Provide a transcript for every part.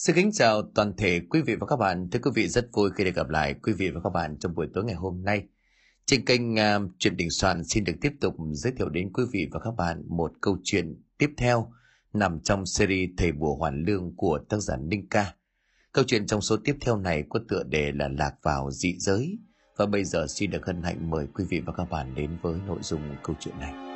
Xin kính chào toàn thể quý vị và các bạn. Thưa quý vị rất vui khi được gặp lại quý vị và các bạn trong buổi tối ngày hôm nay. Trên kênh uh, Chuyện Đình Soạn xin được tiếp tục giới thiệu đến quý vị và các bạn một câu chuyện tiếp theo nằm trong series Thầy Bùa Hoàn Lương của tác giả Ninh Ca. Câu chuyện trong số tiếp theo này có tựa đề là Lạc vào dị giới và bây giờ xin được hân hạnh mời quý vị và các bạn đến với nội dung câu chuyện này.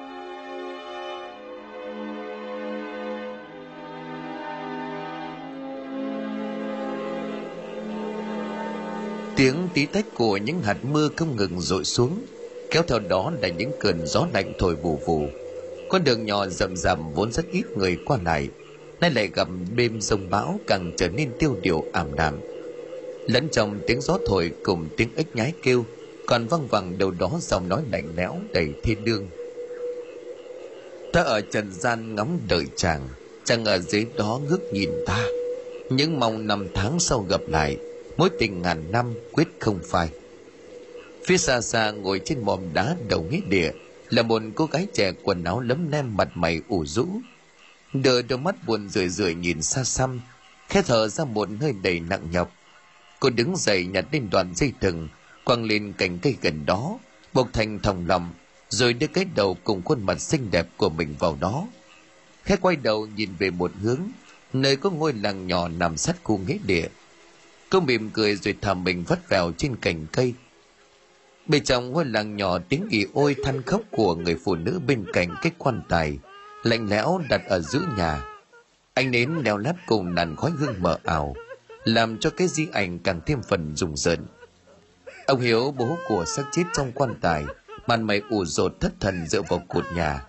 Tiếng tí tách của những hạt mưa không ngừng rội xuống, kéo theo đó là những cơn gió lạnh thổi vù vù. Con đường nhỏ rậm rậm vốn rất ít người qua lại, nay lại gặp đêm rông bão càng trở nên tiêu điều ảm đạm. Lẫn trong tiếng gió thổi cùng tiếng ếch nhái kêu, còn văng vẳng đâu đó giọng nói lạnh lẽo đầy thiên đương. Ta ở trần gian ngắm đợi chàng, chàng ở dưới đó ngước nhìn ta. Những mong năm tháng sau gặp lại, mối tình ngàn năm quyết không phai. Phía xa xa ngồi trên mòm đá đầu nghĩa địa, là một cô gái trẻ quần áo lấm lem mặt mày ủ rũ. Đờ đôi mắt buồn rười rượi nhìn xa xăm, khẽ thở ra một hơi đầy nặng nhọc. Cô đứng dậy nhặt lên đoạn dây thừng, quăng lên cành cây gần đó buộc thành thòng lòng rồi đưa cái đầu cùng khuôn mặt xinh đẹp của mình vào đó. Khẽ quay đầu nhìn về một hướng, nơi có ngôi làng nhỏ nằm sát khu nghĩa địa. Cô mỉm cười rồi thả mình vắt vào trên cành cây. Bên trong ngôi làng nhỏ tiếng ỉ ôi than khóc của người phụ nữ bên cạnh cái quan tài, lạnh lẽo đặt ở giữa nhà. Anh nến leo lát cùng làn khói hương mờ ảo, làm cho cái di ảnh càng thêm phần rùng rợn. Ông Hiếu bố của xác chết trong quan tài, màn mày ủ rột thất thần dựa vào cột nhà.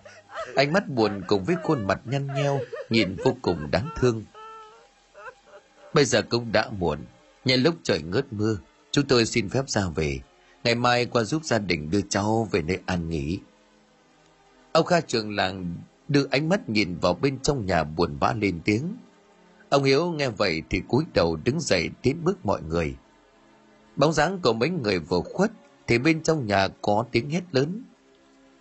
Ánh mắt buồn cùng với khuôn mặt nhăn nheo, nhìn vô cùng đáng thương. Bây giờ cũng đã muộn, Nhân lúc trời ngớt mưa, chúng tôi xin phép ra về. Ngày mai qua giúp gia đình đưa cháu về nơi an nghỉ. Ông Kha trường làng đưa ánh mắt nhìn vào bên trong nhà buồn bã lên tiếng. Ông Hiếu nghe vậy thì cúi đầu đứng dậy tiến bước mọi người. Bóng dáng của mấy người vừa khuất thì bên trong nhà có tiếng hét lớn.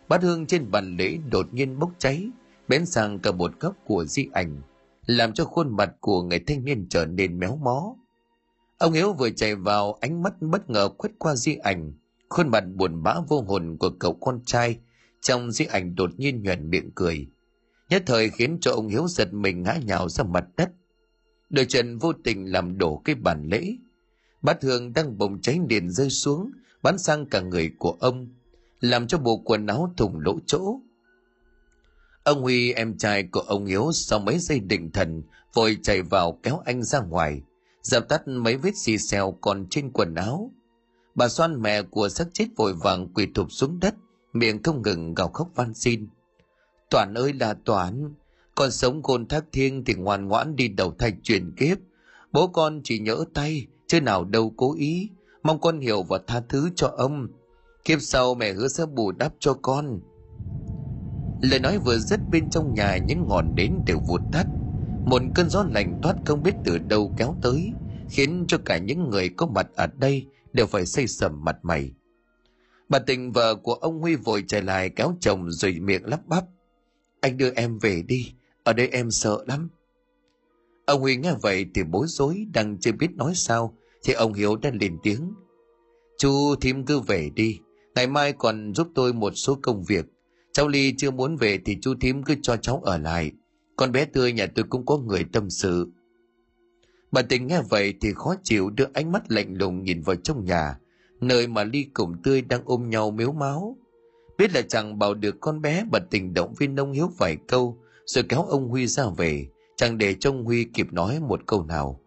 Bát hương trên bàn lễ đột nhiên bốc cháy, bén sang cả một góc của di ảnh, làm cho khuôn mặt của người thanh niên trở nên méo mó. Ông Hiếu vừa chạy vào ánh mắt bất ngờ quét qua di ảnh, khuôn mặt buồn bã vô hồn của cậu con trai trong di ảnh đột nhiên nhoẻn miệng cười. Nhất thời khiến cho ông Hiếu giật mình ngã nhào ra mặt đất. Đời trần vô tình làm đổ cái bàn lễ. Bát hương đang bồng cháy liền rơi xuống, bắn sang cả người của ông, làm cho bộ quần áo thủng lỗ chỗ. Ông Huy em trai của ông Hiếu sau mấy giây định thần vội chạy vào kéo anh ra ngoài – dập tắt mấy vết xì xèo còn trên quần áo. Bà xoan mẹ của xác chết vội vàng quỳ thụp xuống đất, miệng không ngừng gào khóc van xin. Toàn ơi là toàn, con sống khôn thác thiêng thì ngoan ngoãn đi đầu thai truyền kiếp. Bố con chỉ nhỡ tay, chứ nào đâu cố ý. Mong con hiểu và tha thứ cho ông. Kiếp sau mẹ hứa sẽ bù đắp cho con. Lời nói vừa dứt bên trong nhà những ngọn đến đều vụt tắt một cơn gió lạnh thoát không biết từ đâu kéo tới, khiến cho cả những người có mặt ở đây đều phải xây sầm mặt mày. Bà tình vợ của ông huy vội chạy lại kéo chồng rồi miệng lắp bắp, anh đưa em về đi, ở đây em sợ lắm. Ông huy nghe vậy thì bối rối, đang chưa biết nói sao, thì ông hiếu đã lên tiếng, chú thím cứ về đi, ngày mai còn giúp tôi một số công việc, cháu ly chưa muốn về thì chú thím cứ cho cháu ở lại con bé tươi nhà tôi cũng có người tâm sự. Bà tình nghe vậy thì khó chịu đưa ánh mắt lạnh lùng nhìn vào trong nhà, nơi mà ly cùng tươi đang ôm nhau miếu máu. Biết là chẳng bảo được con bé, bà tình động viên ông hiếu vài câu, rồi kéo ông huy ra về, chẳng để cho ông huy kịp nói một câu nào.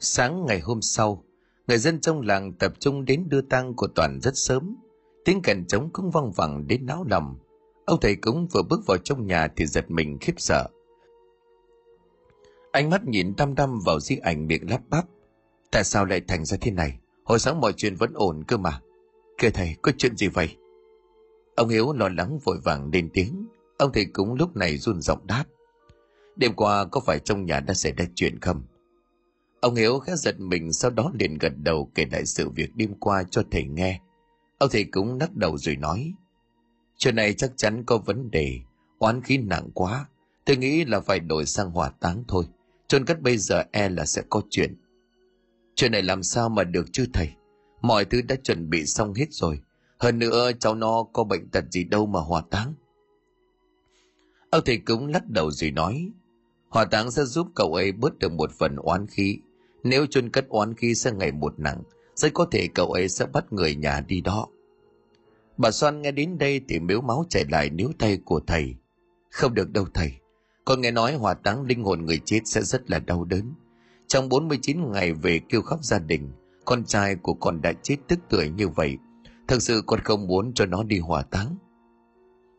Sáng ngày hôm sau, người dân trong làng tập trung đến đưa tang của toàn rất sớm. Tiếng kèn trống cũng văng vẳng đến náo lòng Ông thầy cúng vừa bước vào trong nhà thì giật mình khiếp sợ. Ánh mắt nhìn đăm đăm vào di ảnh miệng lắp bắp. Tại sao lại thành ra thế này? Hồi sáng mọi chuyện vẫn ổn cơ mà. Kìa thầy, có chuyện gì vậy? Ông Hiếu lo lắng vội vàng lên tiếng. Ông thầy cúng lúc này run giọng đáp. Đêm qua có phải trong nhà đã xảy ra chuyện không? Ông Hiếu khẽ giật mình sau đó liền gật đầu kể lại sự việc đêm qua cho thầy nghe. Ông thầy cúng lắc đầu rồi nói. Chuyện này chắc chắn có vấn đề, oán khí nặng quá. Tôi nghĩ là phải đổi sang hỏa táng thôi. chôn cất bây giờ e là sẽ có chuyện. Chuyện này làm sao mà được chứ thầy? Mọi thứ đã chuẩn bị xong hết rồi. Hơn nữa cháu nó có bệnh tật gì đâu mà hỏa táng. Ông thầy cúng lắc đầu rồi nói. Hỏa táng sẽ giúp cậu ấy bớt được một phần oán khí. Nếu chôn cất oán khí sẽ ngày một nặng, rất có thể cậu ấy sẽ bắt người nhà đi đó. Bà Soan nghe đến đây thì miếu máu chảy lại níu tay của thầy. Không được đâu thầy. Con nghe nói hỏa táng linh hồn người chết sẽ rất là đau đớn. Trong 49 ngày về kêu khóc gia đình, con trai của con đã chết tức tuổi như vậy. Thật sự con không muốn cho nó đi hỏa táng.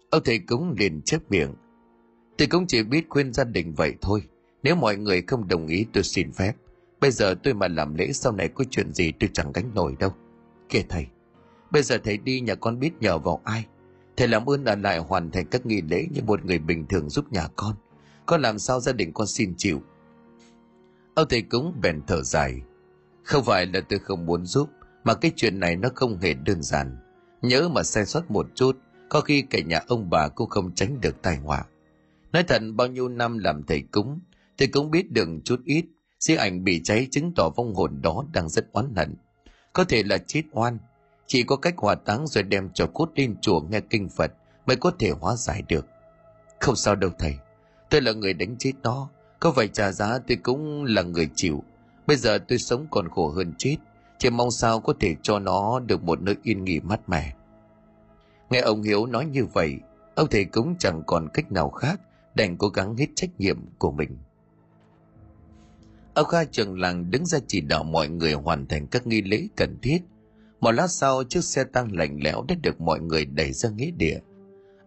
Ông thầy cúng liền chép miệng. Tôi cũng chỉ biết khuyên gia đình vậy thôi. Nếu mọi người không đồng ý tôi xin phép. Bây giờ tôi mà làm lễ sau này có chuyện gì tôi chẳng gánh nổi đâu. Kể thầy, bây giờ thầy đi nhà con biết nhờ vào ai. Thầy làm ơn ở lại hoàn thành các nghi lễ như một người bình thường giúp nhà con. Con làm sao gia đình con xin chịu. Ông thầy cúng bèn thở dài. Không phải là tôi không muốn giúp, mà cái chuyện này nó không hề đơn giản. Nhớ mà sai sót một chút, có khi cả nhà ông bà cũng không tránh được tai họa. Nói thật bao nhiêu năm làm thầy cúng, thầy cũng biết được chút ít, di ảnh bị cháy chứng tỏ vong hồn đó đang rất oán hận. Có thể là chết oan, chỉ có cách hỏa táng rồi đem cho cốt lên chùa nghe kinh Phật mới có thể hóa giải được. Không sao đâu thầy, tôi là người đánh chết nó, có phải trả giá tôi cũng là người chịu. Bây giờ tôi sống còn khổ hơn chết, chỉ mong sao có thể cho nó được một nơi yên nghỉ mát mẻ. Nghe ông Hiếu nói như vậy, ông thầy cũng chẳng còn cách nào khác đành cố gắng hết trách nhiệm của mình. Ông Kha trường làng đứng ra chỉ đạo mọi người hoàn thành các nghi lễ cần thiết. Một lát sau, chiếc xe tăng lạnh lẽo đã được mọi người đẩy ra nghĩa địa.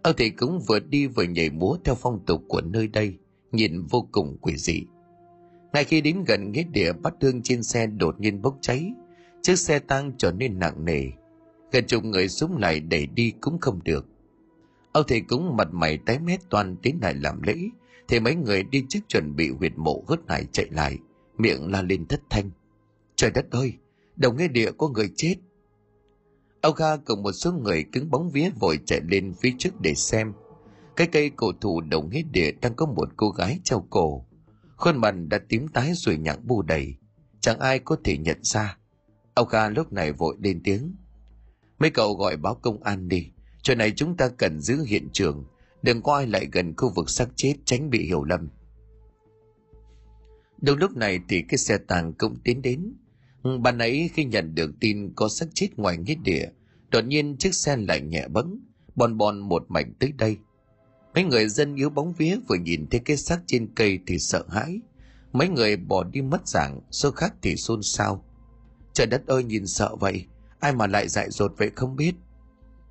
Ông thầy cũng vừa đi vừa nhảy múa theo phong tục của nơi đây, nhìn vô cùng quỷ dị. Ngay khi đến gần nghĩa địa bắt thương trên xe đột nhiên bốc cháy, chiếc xe tăng trở nên nặng nề. Gần chục người súng lại đẩy đi cũng không được. Ông thầy cúng mặt mày tái mét toàn tiến lại làm lễ, thì mấy người đi trước chuẩn bị huyệt mộ hớt hải chạy lại, miệng la lên thất thanh. Trời đất ơi, đồng nghĩa địa có người chết. Ông Kha cùng một số người cứng bóng vía vội chạy lên phía trước để xem. Cái cây cổ thụ đồng hết địa đang có một cô gái treo cổ. Khuôn mặt đã tím tái rồi nhặng bù đầy. Chẳng ai có thể nhận ra. Ông Kha lúc này vội lên tiếng. Mấy cậu gọi báo công an đi. chỗ này chúng ta cần giữ hiện trường, đừng có ai lại gần khu vực xác chết tránh bị hiểu lầm. Đúng lúc này thì cái xe tàng cũng tiến đến. Ban ấy khi nhận được tin có xác chết ngoài nghĩa địa, đột nhiên chiếc xe lại nhẹ bẫng, bon bon một mảnh tới đây. Mấy người dân yếu bóng vía vừa nhìn thấy cái xác trên cây thì sợ hãi. Mấy người bỏ đi mất dạng, số khác thì xôn xao. Trời đất ơi nhìn sợ vậy, ai mà lại dại dột vậy không biết.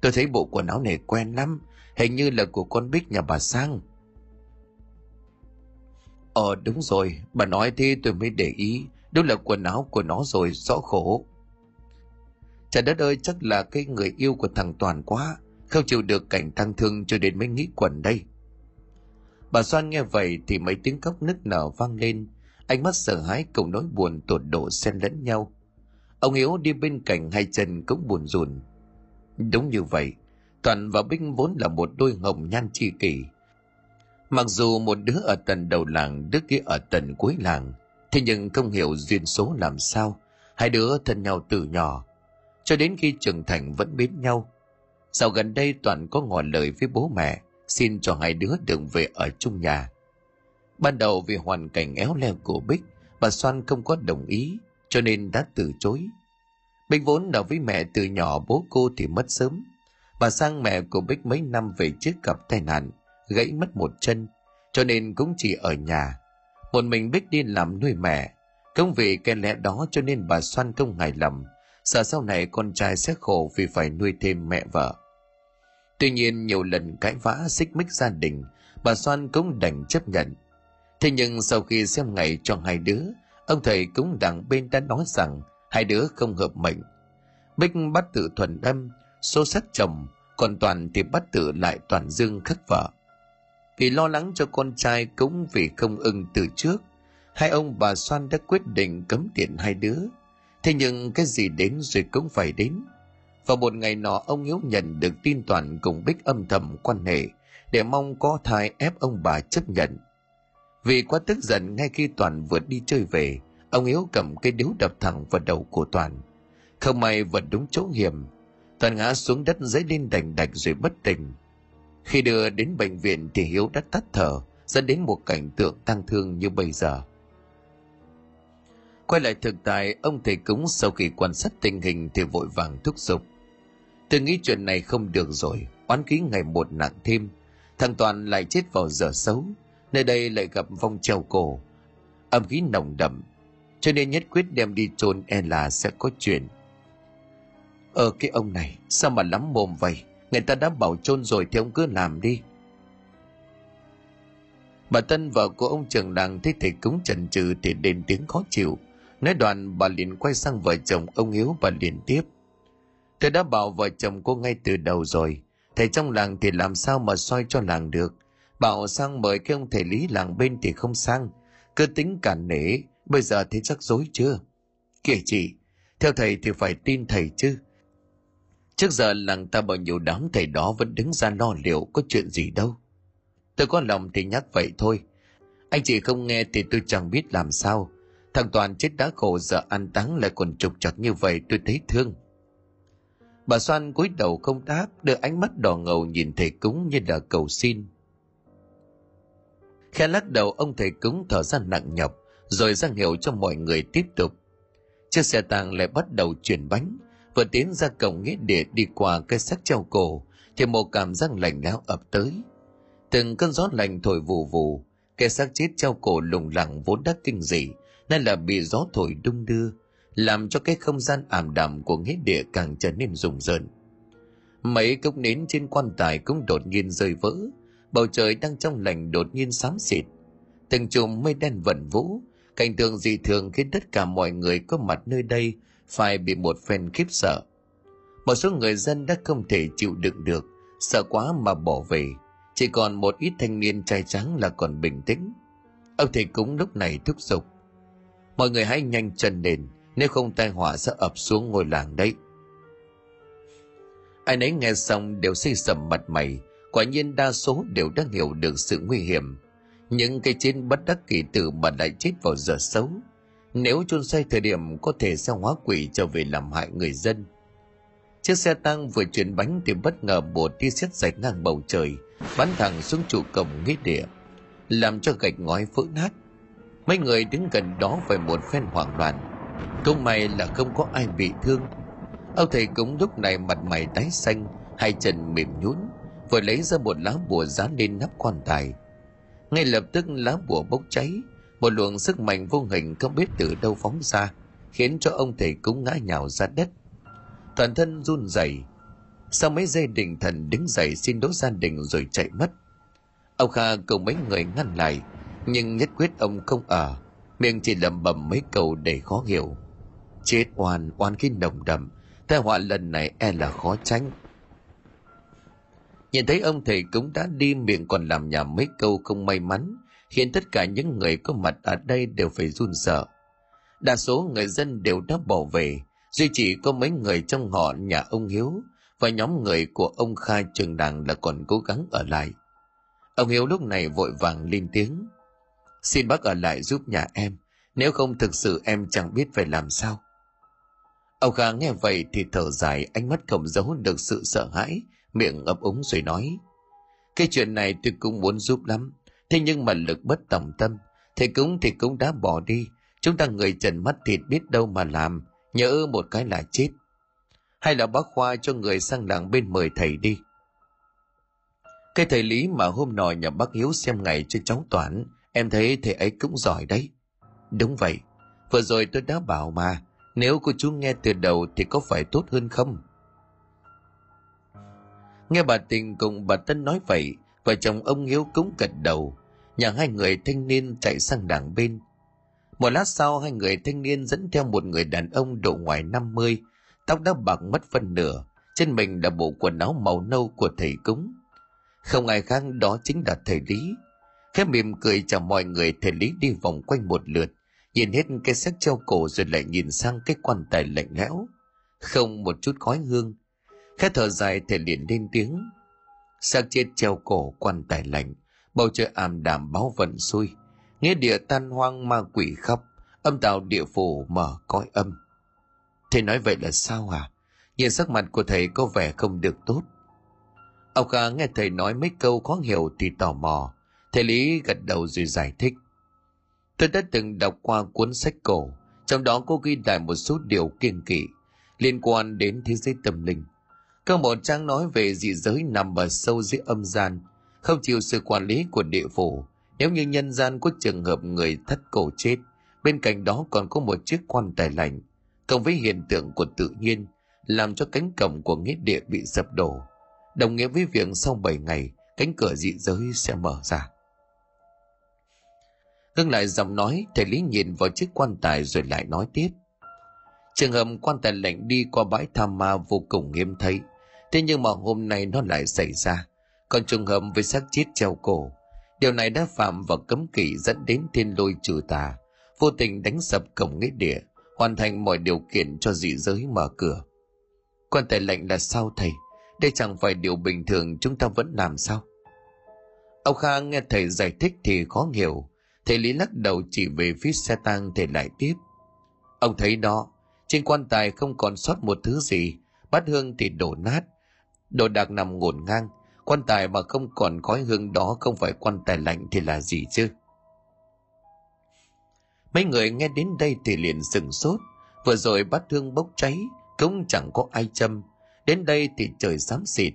Tôi thấy bộ quần áo này quen lắm, hình như là của con Bích nhà bà Sang. Ờ đúng rồi, bà nói thế tôi mới để ý, đúng là quần áo của nó rồi, rõ khổ. Trời đất ơi, chắc là cái người yêu của thằng Toàn quá, không chịu được cảnh thăng thương cho đến mới nghĩ quần đây. Bà Soan nghe vậy thì mấy tiếng khóc nức nở vang lên, ánh mắt sợ hãi cùng nỗi buồn tột độ xen lẫn nhau. Ông Hiếu đi bên cạnh hai chân cũng buồn rùn. Đúng như vậy, Toàn và Binh vốn là một đôi hồng nhan tri kỷ. Mặc dù một đứa ở tận đầu làng, đứa kia ở tận cuối làng, thế nhưng không hiểu duyên số làm sao, hai đứa thân nhau từ nhỏ, cho đến khi trưởng thành vẫn mến nhau. Sau gần đây Toàn có ngỏ lời với bố mẹ, xin cho hai đứa được về ở chung nhà. Ban đầu vì hoàn cảnh éo le của Bích, bà Soan không có đồng ý, cho nên đã từ chối. Bích vốn ở với mẹ từ nhỏ bố cô thì mất sớm. Bà sang mẹ của Bích mấy năm về trước gặp tai nạn, gãy mất một chân, cho nên cũng chỉ ở nhà. Một mình Bích đi làm nuôi mẹ. Công vì cái lẽ đó cho nên bà Xoan không hài lòng, sợ sau này con trai sẽ khổ vì phải nuôi thêm mẹ vợ. Tuy nhiên nhiều lần cãi vã xích mích gia đình, bà Xoan cũng đành chấp nhận. Thế nhưng sau khi xem ngày cho hai đứa, ông thầy cũng đặng bên đã nói rằng hai đứa không hợp mệnh. Bích bắt tự thuần âm, số sắc chồng, còn Toàn thì bắt tự lại Toàn Dương khắc vợ. Vì lo lắng cho con trai cũng vì không ưng từ trước, hai ông bà Soan đã quyết định cấm tiện hai đứa. Thế nhưng cái gì đến rồi cũng phải đến. Vào một ngày nọ ông Hiếu nhận được tin Toàn cùng Bích âm thầm quan hệ để mong có thai ép ông bà chấp nhận. vì quá tức giận ngay khi toàn vượt đi chơi về ông hiếu cầm cây điếu đập thẳng vào đầu của toàn không may vật đúng chỗ hiểm toàn ngã xuống đất dấy lên đành đạch rồi bất tỉnh khi đưa đến bệnh viện thì hiếu đã tắt thở, dẫn đến một cảnh tượng tăng thương như bây giờ. Quay lại thực tại, ông thầy cúng sau khi quan sát tình hình thì vội vàng thúc giục. Tôi nghĩ chuyện này không được rồi, oán khí ngày một nặng thêm. Thằng toàn lại chết vào giờ xấu, nơi đây lại gặp vong treo cổ. Âm khí nồng đậm, cho nên nhất quyết đem đi chôn e là sẽ có chuyện. Ờ cái ông này, sao mà lắm mồm vậy? Người ta đã bảo chôn rồi thì ông cứ làm đi. Bà tân, vợ của ông trường làng thấy thầy cúng chần chừ thì đến tiếng khó chịu. Nói đoạn, bà liền quay sang vợ chồng ông hiếu và liền tiếp. Tôi đã bảo vợ chồng cô ngay từ đầu rồi. Thầy trong làng thì làm sao mà soi cho làng được? Bảo sang mời cái ông thầy lý làng bên thì không sang. Cứ tính cản nể, bây giờ thấy rắc rối chưa? Kìa chị, theo thầy thì phải tin thầy chứ trước giờ làng ta bao nhiêu đám thầy đó vẫn đứng ra lo liệu có chuyện gì đâu. Tôi có lòng thì nhắc vậy thôi. Anh chị không nghe thì tôi chẳng biết làm sao. Thằng toàn chết đã khổ, giờ ăn táng lại còn trục trặc như vậy, tôi thấy thương. Bà xoan cúi đầu không đáp, đưa ánh mắt đỏ ngầu nhìn thầy cúng như là cầu xin. Khe lắc đầu, ông thầy cúng thở ra nặng nhọc, rồi ra hiệu cho mọi người tiếp tục. Chiếc xe tang lại bắt đầu chuyển bánh vừa tiến ra cổng nghĩa địa đi qua cái xác treo cổ, thì một cảm giác lạnh lẽo ập tới. Từng cơn gió lạnh thổi vù vù, cái xác chết treo cổ lủng lẳng vốn đã kinh dị, nên là bị gió thổi đung đưa, làm cho cái không gian ảm đạm của nghĩa địa càng trở nên rùng rợn. Mấy cốc nến trên quan tài cũng đột nhiên rơi vỡ, bầu trời đang trong lành đột nhiên xám xịt. Từng chùm mây đen vẩn vũ, cảnh tượng dị thường khiến tất cả mọi người có mặt nơi đây phải bị một phen khiếp sợ. Một số người dân đã không thể chịu đựng được sợ quá mà bỏ về. Chỉ còn một ít thanh niên trai trắng là còn bình tĩnh. Ông thầy cúng lúc này thúc giục. Mọi người hãy nhanh chân đền, nếu không tai họa sẽ ập xuống ngôi làng đấy. Ai nấy nghe xong đều xây sầm mặt mày. Quả nhiên đa số đều đã hiểu được sự nguy hiểm. Những cái trên bất đắc kỳ tử mà lại chết vào giờ xấu nếu chôn xoay thời điểm, có thể sẽ hóa quỷ trở về làm hại người dân. Chiếc xe tăng vừa chuyển bánh thì bất ngờ một tia sét rạch ngang bầu trời, bắn thẳng xuống trụ cổng nghĩa địa, làm cho gạch ngói vỡ nát. Mấy người đứng gần đó phải một phen hoảng loạn. Cũng may là không có ai bị thương. Ông thầy cũng lúc này mặt mày tái xanh, hai chân mềm nhún vừa lấy ra một lá bùa dán lên nắp quan tài. Ngay lập tức lá bùa bốc cháy một luồng sức mạnh vô hình không biết từ đâu phóng ra, khiến cho ông thầy cúng ngã nhào ra đất. Toàn thân run rẩy. Sau mấy giây định thần đứng dậy xin đỗ gia đình rồi chạy mất. Ông kha cùng mấy người ngăn lại, nhưng nhất quyết ông không ở. Miệng chỉ lẩm bẩm mấy câu để khó hiểu. Chết oan oan khi nồng đậm. Tai họa lần này e là khó tránh. Nhìn thấy ông thầy cũng đã đi miệng còn làm nhà mấy câu không may mắn khiến tất cả những người có mặt ở đây đều phải run sợ. Đa số người dân đều đã bỏ về, duy chỉ có mấy người trong họ nhà ông hiếu và nhóm người của ông Kha trường đàng là còn cố gắng ở lại. Ông hiếu lúc này vội vàng lên tiếng, xin bác ở lại giúp nhà em, nếu không thực sự em chẳng biết phải làm sao. Ông kha nghe vậy thì thở dài, ánh mắt không giấu được sự sợ hãi, miệng ấp úng rồi nói, cái chuyện này tôi cũng muốn giúp lắm thế nhưng mà lực bất tòng tâm thầy cúng thì cũng đã bỏ đi. Chúng ta người trần mắt thịt biết đâu mà làm, nhớ một cái là chết. Hay là bác khoa cho người sang làng bên mời thầy đi. Cái thầy lý mà hôm nọ nhà bác hiếu xem ngày cho cháu toán, em thấy thầy ấy cũng giỏi đấy. Đúng vậy, vừa rồi tôi đã bảo mà, nếu cô chú nghe từ đầu thì có phải tốt hơn không? Nghe bà tình cùng bà tân nói vậy vợ chồng ông hiếu cũng gật đầu nhà hai người thanh niên chạy sang đảng bên một lát sau hai người thanh niên dẫn theo một người đàn ông độ ngoài 50, tóc đã bạc mất phân nửa, trên mình là bộ quần áo màu nâu của thầy cúng. Không ai khác đó chính là thầy Lý. Khẽ mỉm cười chào mọi người thầy Lý đi vòng quanh một lượt, nhìn hết cái xác treo cổ rồi lại nhìn sang cái quan tài lạnh lẽo. Không một chút khói hương. Khẽ thở dài thầy liền lên tiếng xác chết treo cổ quan tài lạnh, bầu trời ảm đạm báo vận xui. Nghĩa địa tan hoang ma quỷ khóc, âm tạo địa phủ mở cõi âm. Thầy nói vậy là sao à nhìn sắc mặt của thầy có vẻ không được tốt. Ông kha nghe thầy nói mấy câu khó hiểu thì tò mò. Thầy lý gật đầu rồi giải thích. Tôi đã từng đọc qua cuốn sách cổ trong đó có ghi lại một số điều kiên kỵ liên quan đến thế giới tâm linh có một trang nói về dị giới nằm ở sâu dưới âm gian, không chịu sự quản lý của địa phủ. Nếu như nhân gian có trường hợp người thất cổ chết, bên cạnh đó còn có một chiếc quan tài lạnh, cộng với hiện tượng của tự nhiên, làm cho cánh cổng của nghĩa địa bị sập đổ. Đồng nghĩa với việc sau 7 ngày, cánh cửa dị giới sẽ mở ra. Ngưng lại giọng nói, thầy lý nhìn vào chiếc quan tài rồi lại nói tiếp trường hợp quan tài lạnh đi qua bãi tham ma vô cùng hiếm thấy. Thế nhưng mà hôm nay nó lại xảy ra. Còn trường hợp với xác chết treo cổ, điều này đã phạm vào cấm kỵ dẫn đến thiên lôi trừ tà. Vô tình đánh sập cổng nghĩa địa, hoàn thành mọi điều kiện cho dị giới mở cửa. Quan tài lạnh là sao thầy? Đây chẳng phải điều bình thường chúng ta vẫn làm sao? Ông kha nghe thầy giải thích thì khó hiểu. Thầy lý lắc đầu chỉ về phía xe tang thầy lại tiếp. Ông thấy đó trên quan tài không còn sót một thứ gì. Bát hương thì đổ nát. Đồ đạc nằm ngổn ngang. Quan tài mà không còn khói hương đó không phải quan tài lạnh thì là gì chứ? Mấy người nghe đến đây thì liền sừng sốt. Vừa rồi bát hương bốc cháy, cũng chẳng có ai châm. Đến đây thì trời xám xịt.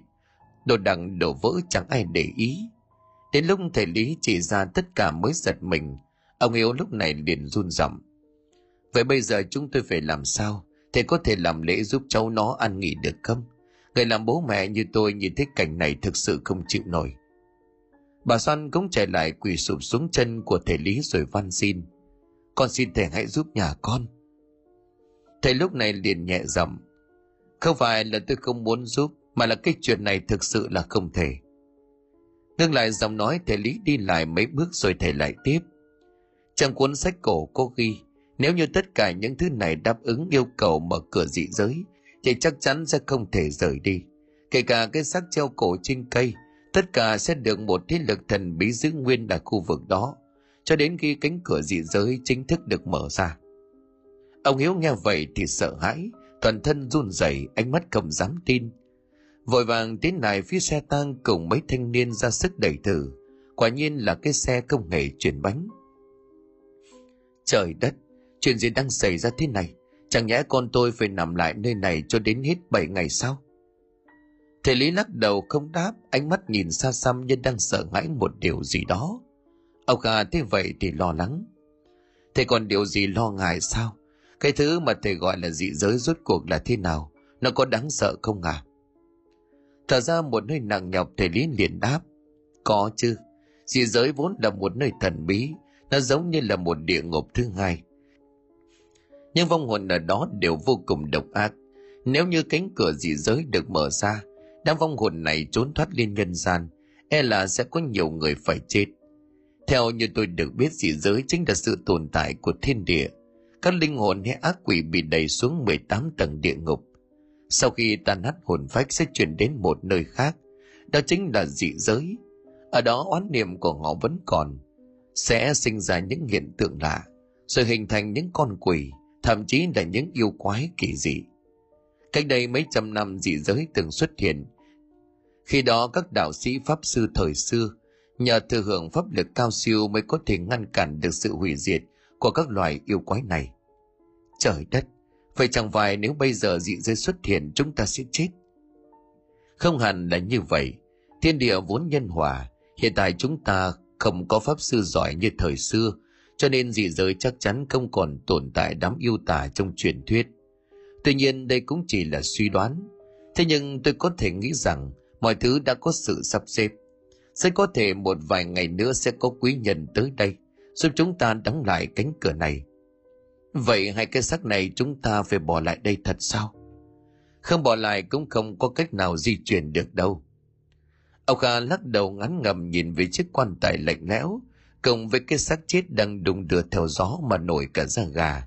Đồ đạc đổ vỡ chẳng ai để ý. Đến lúc thầy lý chỉ ra tất cả mới giật mình. Ông yếu lúc này liền run rẩy vậy bây giờ chúng tôi phải làm sao thầy có thể làm lễ giúp cháu nó ăn nghỉ được không? Người làm bố mẹ như tôi nhìn thấy cảnh này thực sự không chịu nổi. Bà xoan cũng chạy lại quỳ sụp xuống chân của thầy lý rồi van xin. Con xin thầy hãy giúp nhà con. Thầy lúc này liền nhẹ giọng. Không phải là tôi không muốn giúp, mà là cái chuyện này thực sự là không thể. Ngưng lại giọng nói thầy lý đi lại mấy bước rồi thầy lại tiếp. Trong cuốn sách cổ có ghi nếu như tất cả những thứ này đáp ứng yêu cầu mở cửa dị giới, thì chắc chắn sẽ không thể rời đi. Kể cả cái xác treo cổ trên cây, tất cả sẽ được một thế lực thần bí giữ nguyên ở khu vực đó, cho đến khi cánh cửa dị giới chính thức được mở ra. Ông hiếu nghe vậy thì sợ hãi, toàn thân run rẩy, ánh mắt không dám tin. Vội vàng tiến lại phía xe tang cùng mấy thanh niên ra sức đẩy thử. Quả nhiên là cái xe không hề chuyển bánh. Trời đất! Chuyện gì đang xảy ra thế này? Chẳng nhẽ con tôi phải nằm lại nơi này cho đến hết bảy ngày sau? Thầy lý lắc đầu không đáp, ánh mắt nhìn xa xăm như đang sợ hãi một điều gì đó. Ông gà thế vậy thì lo lắng. Thế còn điều gì lo ngại sao? Cái thứ mà thầy gọi là dị giới rốt cuộc là thế nào? Nó có đáng sợ không à thở ra một nơi nặng nhọc, thầy lý liền đáp. Có chứ. Dị giới vốn là một nơi thần bí. Nó giống như là một địa ngục thứ hai nhưng vong hồn ở đó đều vô cùng độc ác. Nếu như cánh cửa dị giới được mở ra, đám vong hồn này trốn thoát lên nhân gian e là sẽ có nhiều người phải chết. Theo như tôi được biết, dị giới chính là sự tồn tại của thiên địa. Các linh hồn hay ác quỷ bị đẩy xuống 18 tầng địa ngục. Sau khi tan nát hồn phách sẽ chuyển đến một nơi khác, đó chính là dị giới. Ở đó oán niệm của họ vẫn còn, sẽ sinh ra những hiện tượng lạ, rồi hình thành những con quỷ thậm chí là những yêu quái kỳ dị. Cách đây mấy trăm năm, dị giới từng xuất hiện. Khi đó, các đạo sĩ pháp sư thời xưa, nhờ thừa hưởng pháp lực cao siêu mới có thể ngăn cản được sự hủy diệt của các loài yêu quái này. Trời đất, vậy chẳng phải nếu bây giờ dị giới xuất hiện, chúng ta sẽ chết? Không hẳn là như vậy. Thiên địa vốn nhân hòa, hiện tại chúng ta không có pháp sư giỏi như thời xưa cho nên dị giới chắc chắn không còn tồn tại đám yêu tà trong truyền thuyết. Tuy nhiên, đây cũng chỉ là suy đoán. Thế nhưng tôi có thể nghĩ rằng mọi thứ đã có sự sắp xếp. Sẽ có thể một vài ngày nữa sẽ có quý nhân tới đây, giúp chúng ta đóng lại cánh cửa này. Vậy hai cái xác này chúng ta phải bỏ lại đây thật sao? Không bỏ lại cũng không có cách nào di chuyển được đâu. Ông kha lắc đầu ngắn ngầm nhìn về chiếc quan tài lạnh lẽo cộng với cái xác chết đang đung đưa theo gió mà nổi cả da gà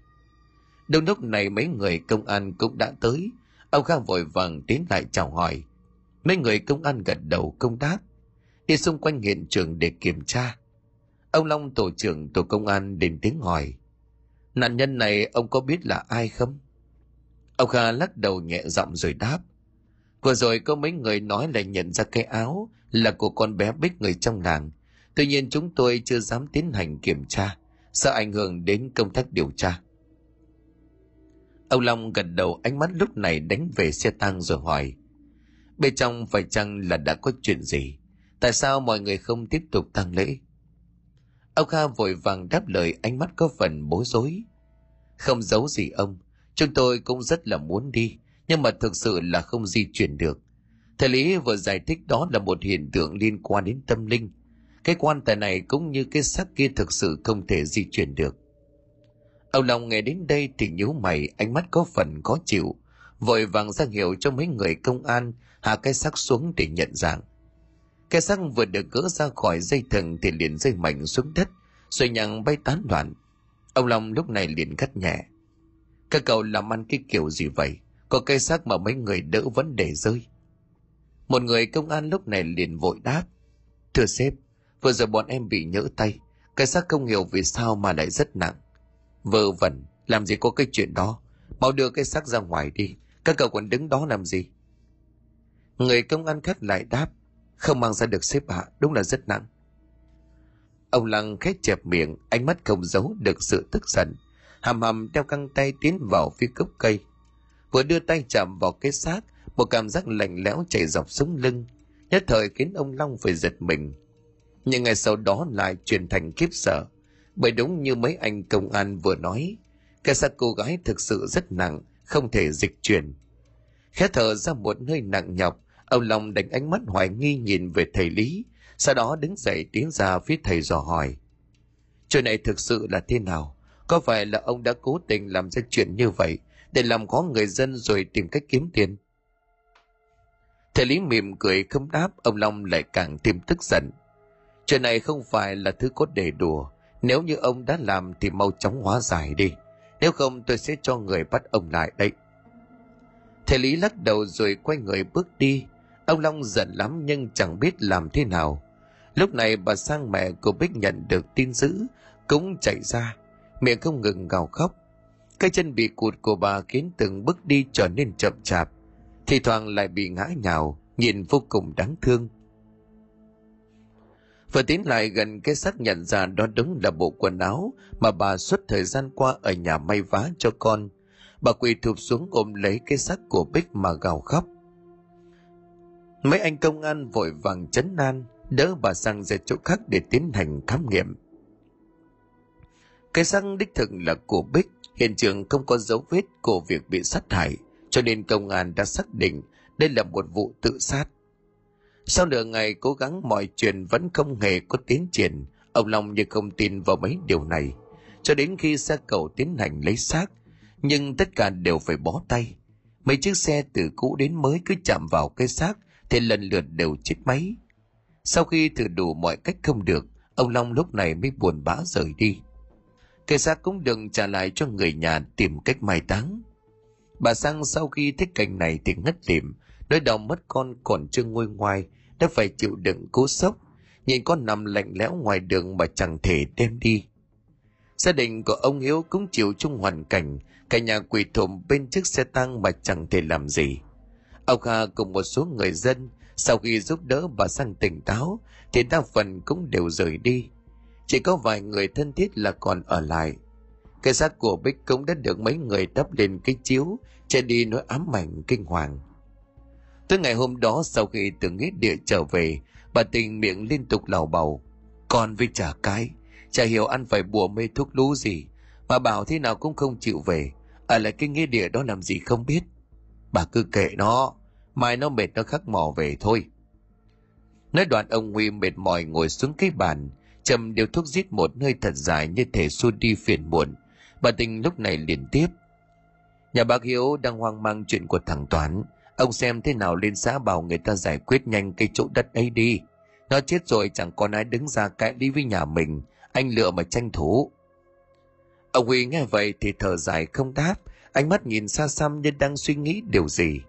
đông lúc này mấy người công an cũng đã tới ông kha vội vàng tiến lại chào hỏi mấy người công an gật đầu công đáp đi xung quanh hiện trường để kiểm tra Ông Long, tổ trưởng tổ công an đến tiếng hỏi. Nạn nhân này, ông có biết là ai không? Ông Kha lắc đầu nhẹ giọng rồi đáp. Vừa rồi có mấy người nói là nhận ra cái áo là của con bé Bích người trong làng. Tuy nhiên chúng tôi chưa dám tiến hành kiểm tra, sợ ảnh hưởng đến công tác điều tra. Ông Long gật đầu ánh mắt lúc này đánh về xe tăng rồi hỏi. Bên trong phải chăng là đã có chuyện gì? Tại sao mọi người không tiếp tục tăng lễ? Ông Kha vội vàng đáp lời ánh mắt có phần bối rối. Không giấu gì ông, chúng tôi cũng rất là muốn đi, nhưng mà thực sự là không di chuyển được. Thầy Lý vừa giải thích đó là một hiện tượng liên quan đến tâm linh. Cái quan tài này cũng như cái xác kia thực sự không thể di chuyển được. Ông Long nghe đến đây thì nhíu mày, ánh mắt có phần khó chịu, vội vàng ra hiệu cho mấy người công an hạ cái xác xuống để nhận dạng. Cái xác vừa được gỡ ra khỏi dây thừng thì liền rơi mạnh xuống đất, rồi nhằng bay tán loạn. Ông Long lúc này liền cắt nhẹ. Các cậu làm ăn cái kiểu gì vậy? Có cây xác mà mấy người đỡ vẫn để rơi. Một người công an lúc này liền vội đáp. Thưa sếp, vừa giờ bọn em bị nhỡ tay. Cái xác không hiểu vì sao mà lại rất nặng. Vơ vẩn, làm gì có cái chuyện đó. Mau đưa cái xác ra ngoài đi. Các cậu còn đứng đó làm gì? Người công an khách lại đáp. Không mang ra được xếp hạ, đúng là rất nặng. Ông Lăng khét chẹp miệng, ánh mắt không giấu được sự tức giận. Hàm hầm đeo căng tay tiến vào phía gốc cây. Vừa đưa tay chạm vào cái xác, một cảm giác lạnh lẽo chảy dọc sống lưng. Nhất thời khiến ông Long phải giật mình. Nhưng ngày sau đó lại truyền thành kiếp sợ. Bởi đúng như mấy anh công an vừa nói, cái xác cô gái thực sự rất nặng, không thể dịch chuyển. Khẽ thở ra một hơi nặng nhọc, ông Long đánh ánh mắt hoài nghi nhìn về thầy Lý, sau đó đứng dậy tiến ra phía thầy dò hỏi. Chuyện này thực sự là thế nào? Có phải là ông đã cố tình làm ra chuyện như vậy để làm khó người dân rồi tìm cách kiếm tiền? Thầy Lý mỉm cười không đáp, ông Long lại càng thêm tức giận. Chuyện này không phải là thứ cốt để đùa. Nếu như ông đã làm thì mau chóng hóa giải đi. Nếu không tôi sẽ cho người bắt ông lại đấy. Thầy Lý lắc đầu rồi quay người bước đi. Ông Long giận lắm nhưng chẳng biết làm thế nào. Lúc này bà sang mẹ của Bích nhận được tin dữ, cũng chạy ra, miệng không ngừng gào khóc. Cái chân bị cụt của bà khiến từng bước đi trở nên chậm chạp, thì thoảng lại bị ngã nhào, nhìn vô cùng đáng thương. Vừa tiến lại gần cái xác nhận ra đó đúng là bộ quần áo mà bà suốt thời gian qua ở nhà may vá cho con. Bà quỳ thụp xuống ôm lấy cái xác của Bích mà gào khóc. Mấy anh công an vội vàng chấn an, đỡ bà sang ra chỗ khác để tiến hành khám nghiệm. Cái xác đích thực là của Bích, hiện trường không có dấu vết của việc bị sát hại, cho nên công an đã xác định đây là một vụ tự sát. Sau nửa ngày cố gắng mọi chuyện vẫn không hề có tiến triển, ông Long như không tin vào mấy điều này. Cho đến khi xe cầu tiến hành lấy xác, nhưng tất cả đều phải bó tay. Mấy chiếc xe từ cũ đến mới cứ chạm vào cái xác thì lần lượt đều chết máy. Sau khi thử đủ mọi cách không được, ông Long lúc này mới buồn bã rời đi. Cái xác cũng đừng trả lại cho người nhà tìm cách mai táng. Bà Sang sau khi thích cảnh này thì ngất lịm, đôi đầu mất con còn chưa nguôi ngoài, đã phải chịu đựng cú sốc, nhìn con nằm lạnh lẽo ngoài đường mà chẳng thể đem đi. Gia đình của ông Hiếu cũng chịu chung hoàn cảnh, cả nhà quỳ thụm bên chiếc xe tăng mà chẳng thể làm gì. Ông Kha cùng một số người dân sau khi giúp đỡ bà sang tỉnh táo thì đa phần cũng đều rời đi. Chỉ có vài người thân thiết là còn ở lại. Cái xác của Bích cũng đã được mấy người đắp lên cái chiếu che đi nỗi ám ảnh kinh hoàng. Tới ngày hôm đó sau khi từ nghĩa địa trở về, bà tình miệng liên tục lào bầu. Con với trả cái, chả hiểu ăn phải bùa mê thuốc lú gì, mà bảo thế nào cũng không chịu về. Ở lại cái nghĩa địa đó làm gì không biết. Bà cứ kệ nó, mai nó mệt nó khắc mò về thôi. Nói đoạn ông Huy mệt mỏi ngồi xuống cái bàn, chầm điều thuốc giết một hơi thật dài như thể xua đi phiền muộn. Bà tình lúc này liền tiếp. Nhà bác Hiếu đang hoang mang chuyện của thằng Toán. Ông xem thế nào lên xã bảo người ta giải quyết nhanh cái chỗ đất ấy đi. Nó chết rồi chẳng còn ai đứng ra cãi lý với nhà mình. Anh lựa mà tranh thủ. Ông Huy nghe vậy thì thở dài không đáp. Ánh mắt nhìn xa xăm như đang suy nghĩ điều gì.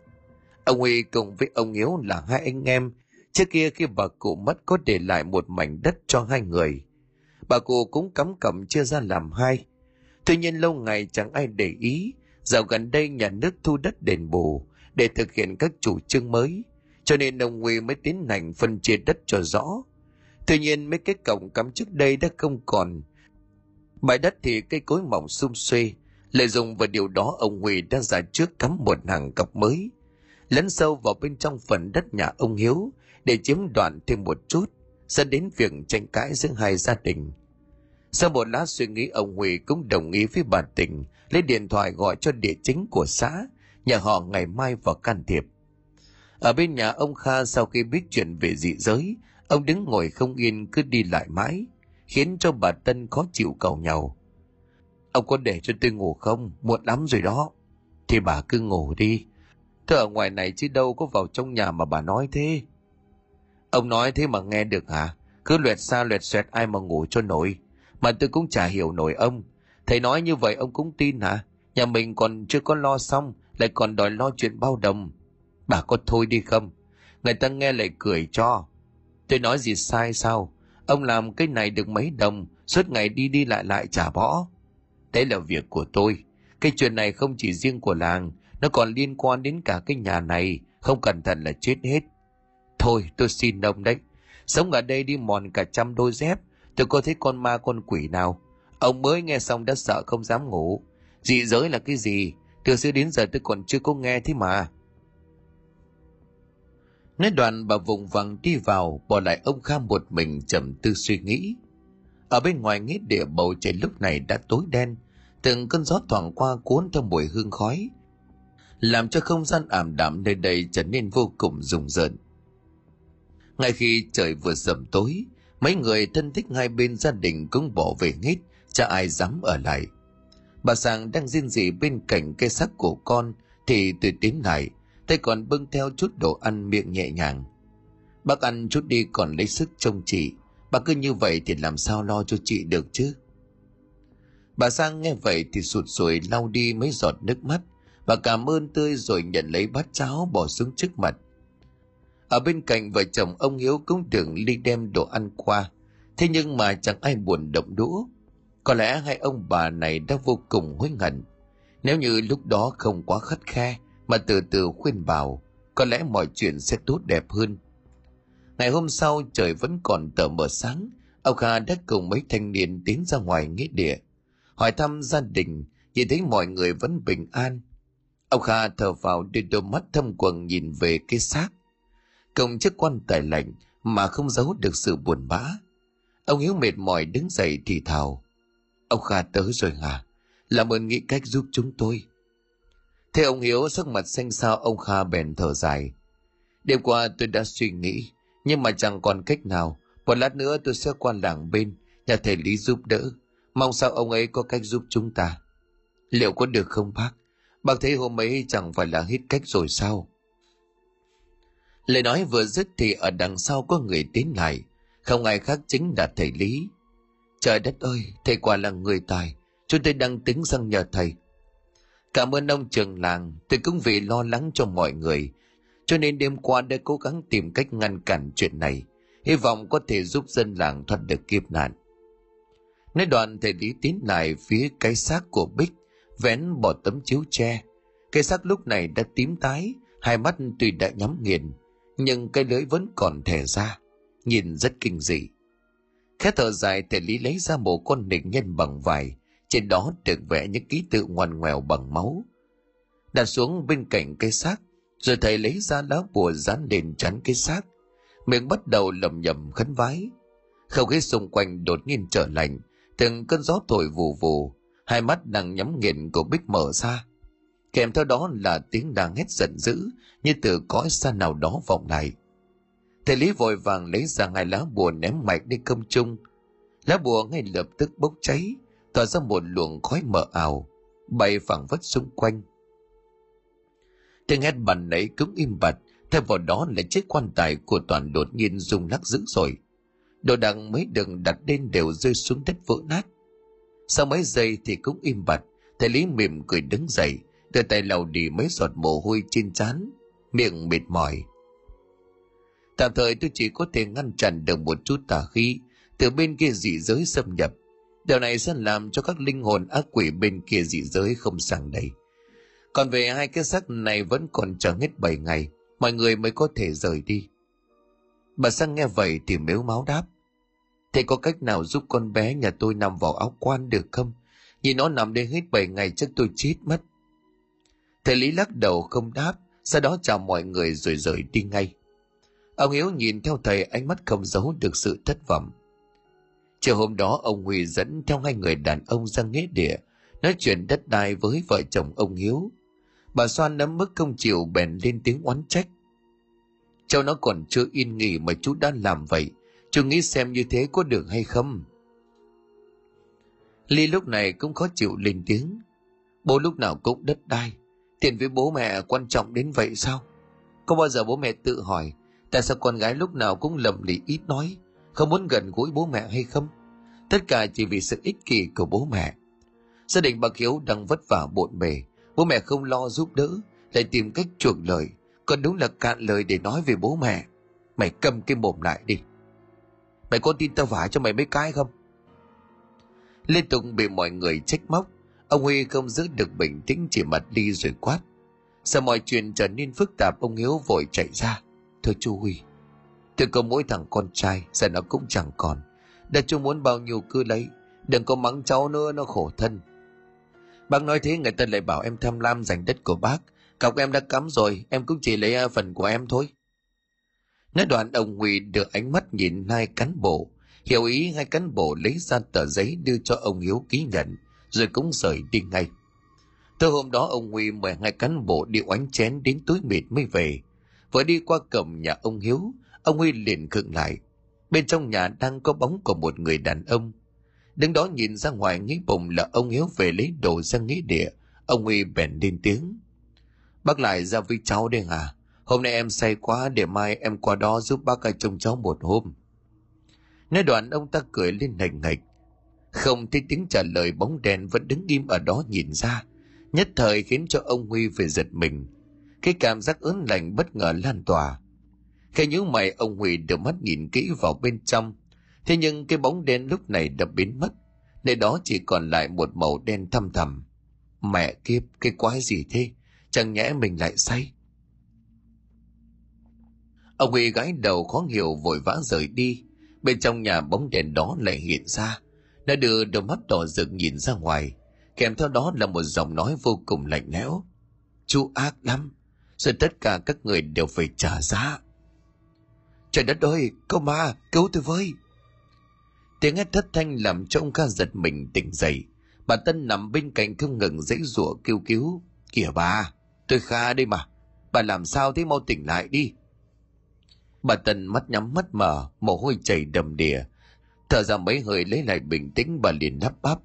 Ông Huy cùng với ông Hiếu là hai anh em. Trước kia khi bà cụ mất có để lại một mảnh đất cho hai người. bà cụ cũng cắm cẩm chia ra làm hai. Tuy nhiên lâu ngày chẳng ai để ý, dạo gần đây nhà nước thu đất đền bù để thực hiện các chủ trương mới, cho nên ông Nguy mới tiến hành phân chia đất cho rõ. Tuy nhiên mấy cái cổng cắm trước đây đã không còn. Bãi đất thì cây cối mỏng sum xuê, lợi dụng vào điều đó ông Huy đã ra trước cắm một hàng cọc mới, lấn sâu vào bên trong phần đất nhà ông Hiếu để chiếm đoạn thêm một chút, dẫn đến việc tranh cãi giữa hai gia đình. Sau một lát suy nghĩ ông Huy cũng đồng ý với bà Tình lấy điện thoại gọi cho địa chính của xã, nhà họ ngày mai vào can thiệp. Ở bên nhà ông Kha sau khi biết chuyện về dị giới, ông đứng ngồi không yên cứ đi lại mãi, khiến cho bà Tân khó chịu cầu nhau. Ông có để cho tôi ngủ không? Muộn lắm rồi đó. Thì bà cứ ngủ đi. Tôi ở ngoài này chứ đâu có vào trong nhà mà bà nói thế. Ông nói thế mà nghe được hả? Cứ luyệt xa luyệt xoẹt ai mà ngủ cho nổi. Mà tôi cũng chả hiểu nổi ông. Thầy nói như vậy ông cũng tin hả? Nhà mình còn chưa có lo xong, lại còn đòi lo chuyện bao đồng. Bà có thôi đi không? Người ta nghe lại cười cho. Tôi nói gì sai sao? Ông làm cái này được mấy đồng, suốt ngày đi đi lại lại trả bỏ. Đấy là việc của tôi. Cái chuyện này không chỉ riêng của làng, nó còn liên quan đến cả cái nhà này, không cẩn thận là chết hết. Thôi, tôi xin ông đấy. Sống ở đây đi mòn cả trăm đôi dép, tôi có thấy con ma con quỷ nào. Ông mới nghe xong đã sợ không dám ngủ. Dị giới là cái gì? Từ xưa đến giờ tôi còn chưa có nghe thế mà. Nói đoạn bà vùng vằng đi vào, bỏ lại ông Kha một mình trầm tư suy nghĩ. Ở bên ngoài nghĩa địa bầu trời lúc này đã tối đen, từng cơn gió thoảng qua cuốn theo mùi hương khói, làm cho không gian ảm đạm nơi đây trở nên vô cùng rùng rợn. Ngay khi trời vừa sầm tối, mấy người thân thích hai bên gia đình cũng bỏ về hết, chả ai dám ở lại. Bà Sang đang riêng dị bên cạnh cây xác của con thì tôi tiến lại, tay còn bưng theo chút đồ ăn miệng nhẹ nhàng. Bác ăn chút đi còn lấy sức trông chị, Bà cứ như vậy thì làm sao lo cho chị được chứ? Bà Sang nghe vậy thì sụt sùi lau đi mấy giọt nước mắt. Bà cảm ơn tươi rồi nhận lấy bát cháo bỏ xuống trước mặt. Ở bên cạnh vợ chồng ông Hiếu cũng tưởng ly đem đồ ăn qua. Thế nhưng mà chẳng ai buồn động đũa. Có lẽ hai ông bà này đã vô cùng hối hận. Nếu như lúc đó không quá khắt khe mà từ từ khuyên bảo, có lẽ mọi chuyện sẽ tốt đẹp hơn. Ngày hôm sau trời vẫn còn tờ mờ sáng, ông Kha đã cùng mấy thanh niên tiến ra ngoài nghĩa địa. Hỏi thăm gia đình, nhìn thấy mọi người vẫn bình an. Ông Kha thở vào đưa đôi mắt thâm quầng nhìn về cái xác. công chức quan tài lạnh mà không giấu được sự buồn bã. Ông Hiếu mệt mỏi đứng dậy thì thào. Ông Kha tới rồi hả? Làm ơn nghĩ cách giúp chúng tôi. Thế ông Hiếu sắc mặt xanh xao ông Kha bèn thở dài. Đêm qua tôi đã suy nghĩ, nhưng mà chẳng còn cách nào một lát nữa tôi sẽ qua làng bên nhà thầy lý giúp đỡ mong sao ông ấy có cách giúp chúng ta liệu có được không bác bác thấy hôm ấy chẳng phải là hết cách rồi sao lời nói vừa dứt thì ở đằng sau có người tiến lại không ai khác chính là thầy lý trời đất ơi thầy quả là người tài chúng tôi đang tính sang nhờ thầy cảm ơn ông trường làng tôi cũng vì lo lắng cho mọi người cho nên đêm qua đã cố gắng tìm cách ngăn cản chuyện này, hy vọng có thể giúp dân làng thoát được kiếp nạn. Nói đoạn thầy Lý tiến lại phía cái xác của Bích, vén bỏ tấm chiếu tre. Cái xác lúc này đã tím tái, hai mắt tuy đã nhắm nghiền, nhưng cái lưỡi vẫn còn thẻ ra, nhìn rất kinh dị. Khẽ thở dài thầy Lý lấy ra một con nịch nhân bằng vải, trên đó được vẽ những ký tự ngoằn ngoèo bằng máu. Đặt xuống bên cạnh cây xác, rồi thầy lấy ra lá bùa dán lên chắn cái xác. Miệng bắt đầu lầm nhầm khấn vái. Không khí xung quanh đột nhiên trở lạnh từng cơn gió thổi vù vù hai mắt đang nhắm nghiền của bích mở ra. Kèm theo đó là tiếng đang hét giận dữ như từ cõi xa nào đó vọng lại thầy lý vội vàng lấy ra hai lá bùa ném mạnh đi công trung. Lá bùa ngay lập tức bốc cháy, tỏa ra một luồng khói mờ ảo, bay phẳng vất xung quanh. Tiếng hét bàn nãy cũng im bặt, thay vào đó là chiếc quan tài của toàn đột nhiên rung lắc dữ rồi đồ đạc mấy đường đặt lên đều rơi xuống đất vỡ nát. Sau mấy giây thì cũng im bặt thầy lý mỉm cười đứng dậy, đưa tay lau đi mấy giọt mồ hôi trên trán, miệng mệt mỏi tạm thời tôi chỉ có thể ngăn chặn được một chút tà khí từ bên kia dị giới xâm nhập. Điều này sẽ làm cho các linh hồn ác quỷ bên kia dị giới không sang đây. Còn về hai cái xác này vẫn còn chờ hết 7 ngày, mọi người mới có thể rời đi. Bà sang nghe vậy thì mếu máu đáp. Thế có cách nào giúp con bé nhà tôi nằm vào áo quan được không? Nhìn nó nằm đây hết 7 ngày chắc tôi chết mất. Thầy lý lắc đầu không đáp, sau đó chào mọi người rồi rời đi ngay ông hiếu nhìn theo thầy, ánh mắt không giấu được sự thất vọng. Chiều hôm đó, ông huy dẫn theo hai người đàn ông ra nghĩa địa, nói chuyện đất đai với vợ chồng ông hiếu. Bà xoan nấm mức không chịu bèn lên tiếng oán trách. Cháu nó còn chưa yên nghỉ mà chú đã làm vậy, chú nghĩ xem như thế có được hay không? Ly lúc này cũng khó chịu lên tiếng. Bố lúc nào cũng đất đai tiền với bố mẹ quan trọng đến vậy sao? Có bao giờ bố mẹ tự hỏi tại sao con gái lúc nào cũng lầm lì ít nói, không muốn gần gũi bố mẹ hay không? Tất cả chỉ vì sự ích kỷ của bố mẹ. Gia đình bà hiếu đang vất vả bộn bề. Bố mẹ không lo giúp đỡ, lại tìm cách chuộc lời. Còn đúng là cạn lời để nói về bố mẹ. Mày cầm cái mồm lại đi. Mày có tin tao vả cho mày mấy cái không? Liên tục bị mọi người trách móc, ông huy không giữ được bình tĩnh, chỉ mặt đi rồi quát. Sợ mọi chuyện trở nên phức tạp, ông hiếu vội chạy ra thưa chú huy. Tôi có mỗi thằng con trai giờ nó cũng chẳng còn. Đã chú muốn bao nhiêu cứ lấy, đừng có mắng cháu nữa, nó khổ thân. Bác nói thế, người ta lại bảo em tham lam giành đất của bác. Cọc em đã cắm rồi, em cũng chỉ lấy à, phần của em thôi. Nói đoạn ông huy được ánh mắt nhìn hai cán bộ. Hiểu ý hai cán bộ lấy ra tờ giấy đưa cho ông hiếu ký nhận, rồi cũng rời đi ngay. Từ hôm đó, ông huy mời hai cán bộ đi oánh chén đến túi mịt mới về vừa đi qua cổng nhà ông hiếu, ông huy liền khựng lại. Bên trong nhà đang có bóng của một người đàn ông. Đứng đó nhìn ra ngoài nghĩ bụng là ông hiếu về lấy đồ ra nghĩa địa. Ông huy bèn lên tiếng. Bác lại ra với cháu đây à hôm nay em say quá, để mai em qua đó giúp bác ai trông cháu một hôm. Nói đoạn ông ta cười lên nghịch nghịch không thấy tiếng trả lời, bóng đèn vẫn đứng im ở đó nhìn ra. Nhất thời khiến cho ông huy phải giật mình cái cảm giác ớn lạnh bất ngờ lan tỏa. Khi những mày ông huy đưa mắt nhìn kỹ vào bên trong. Thế nhưng cái bóng đen lúc này đã biến mất. Nơi đó chỉ còn lại một màu đen thăm thầm mẹ kiếp, cái quái gì thế? Chẳng nhẽ mình lại say? Ông huy gái đầu khó hiểu vội vã rời đi. Bên trong nhà bóng đèn đó lại hiện ra. Đã đưa đôi mắt đỏ rực nhìn ra ngoài. Kèm theo đó là một giọng nói vô cùng lạnh lẽo. Chú ác lắm rồi tất cả các người đều phải trả giá. Trời đất ơi cô ma, cứu tôi với. Tiếng hét thất thanh làm cho ông ca giật mình tỉnh dậy. Bà tân nằm bên cạnh không ngừng dãy rủa kêu cứu. Kìa bà, tôi kha đây mà. Bà làm sao thế, mau tỉnh lại đi. Bà tân mắt nhắm mắt mở, mồ hôi chảy đầm đìa. Thở ra mấy hơi lấy lại bình tĩnh, bà liền lắp bắp.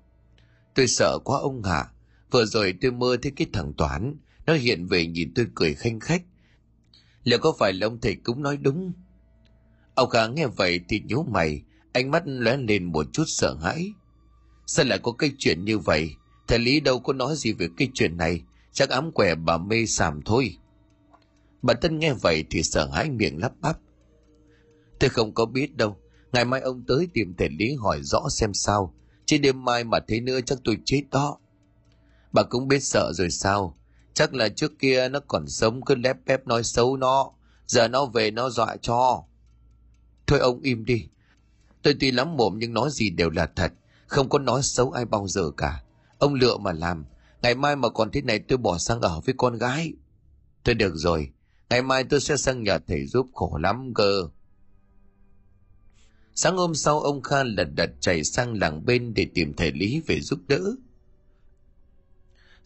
Tôi sợ quá ông hạ vừa rồi tôi mơ thấy cái thằng toán nó hiện về nhìn tôi cười khanh khách. Liệu có phải là ông thầy cũng nói đúng? Ông khá nghe vậy thì nhíu mày, ánh mắt lóe lên một chút sợ hãi. Sao lại có cái chuyện như vậy? Thầy lý đâu có nói gì về cái chuyện này? Chắc ám quẻ bà mê sàm thôi. Bà tân nghe vậy thì sợ hãi miệng lắp bắp. Tôi không có biết đâu. Ngày mai ông tới tìm thầy lý hỏi rõ xem sao. Chứ đêm mai mà thế nữa chắc tôi chết đó. Bà cũng biết sợ rồi sao? Chắc là trước kia nó còn sống, cứ lép bép nói xấu nó. Giờ nó về nó dọa cho. Thôi ông im đi. Tôi tuy lắm mồm nhưng nói gì đều là thật. Không có nói xấu ai bao giờ cả. Ông lựa mà làm. Ngày mai mà còn thế này tôi bỏ sang ở với con gái. Thôi được rồi. Ngày mai tôi sẽ sang nhờ thầy giúp khổ lắm cơ. Sáng hôm sau, ông kha lật đật chạy sang làng bên để tìm thầy lý về giúp đỡ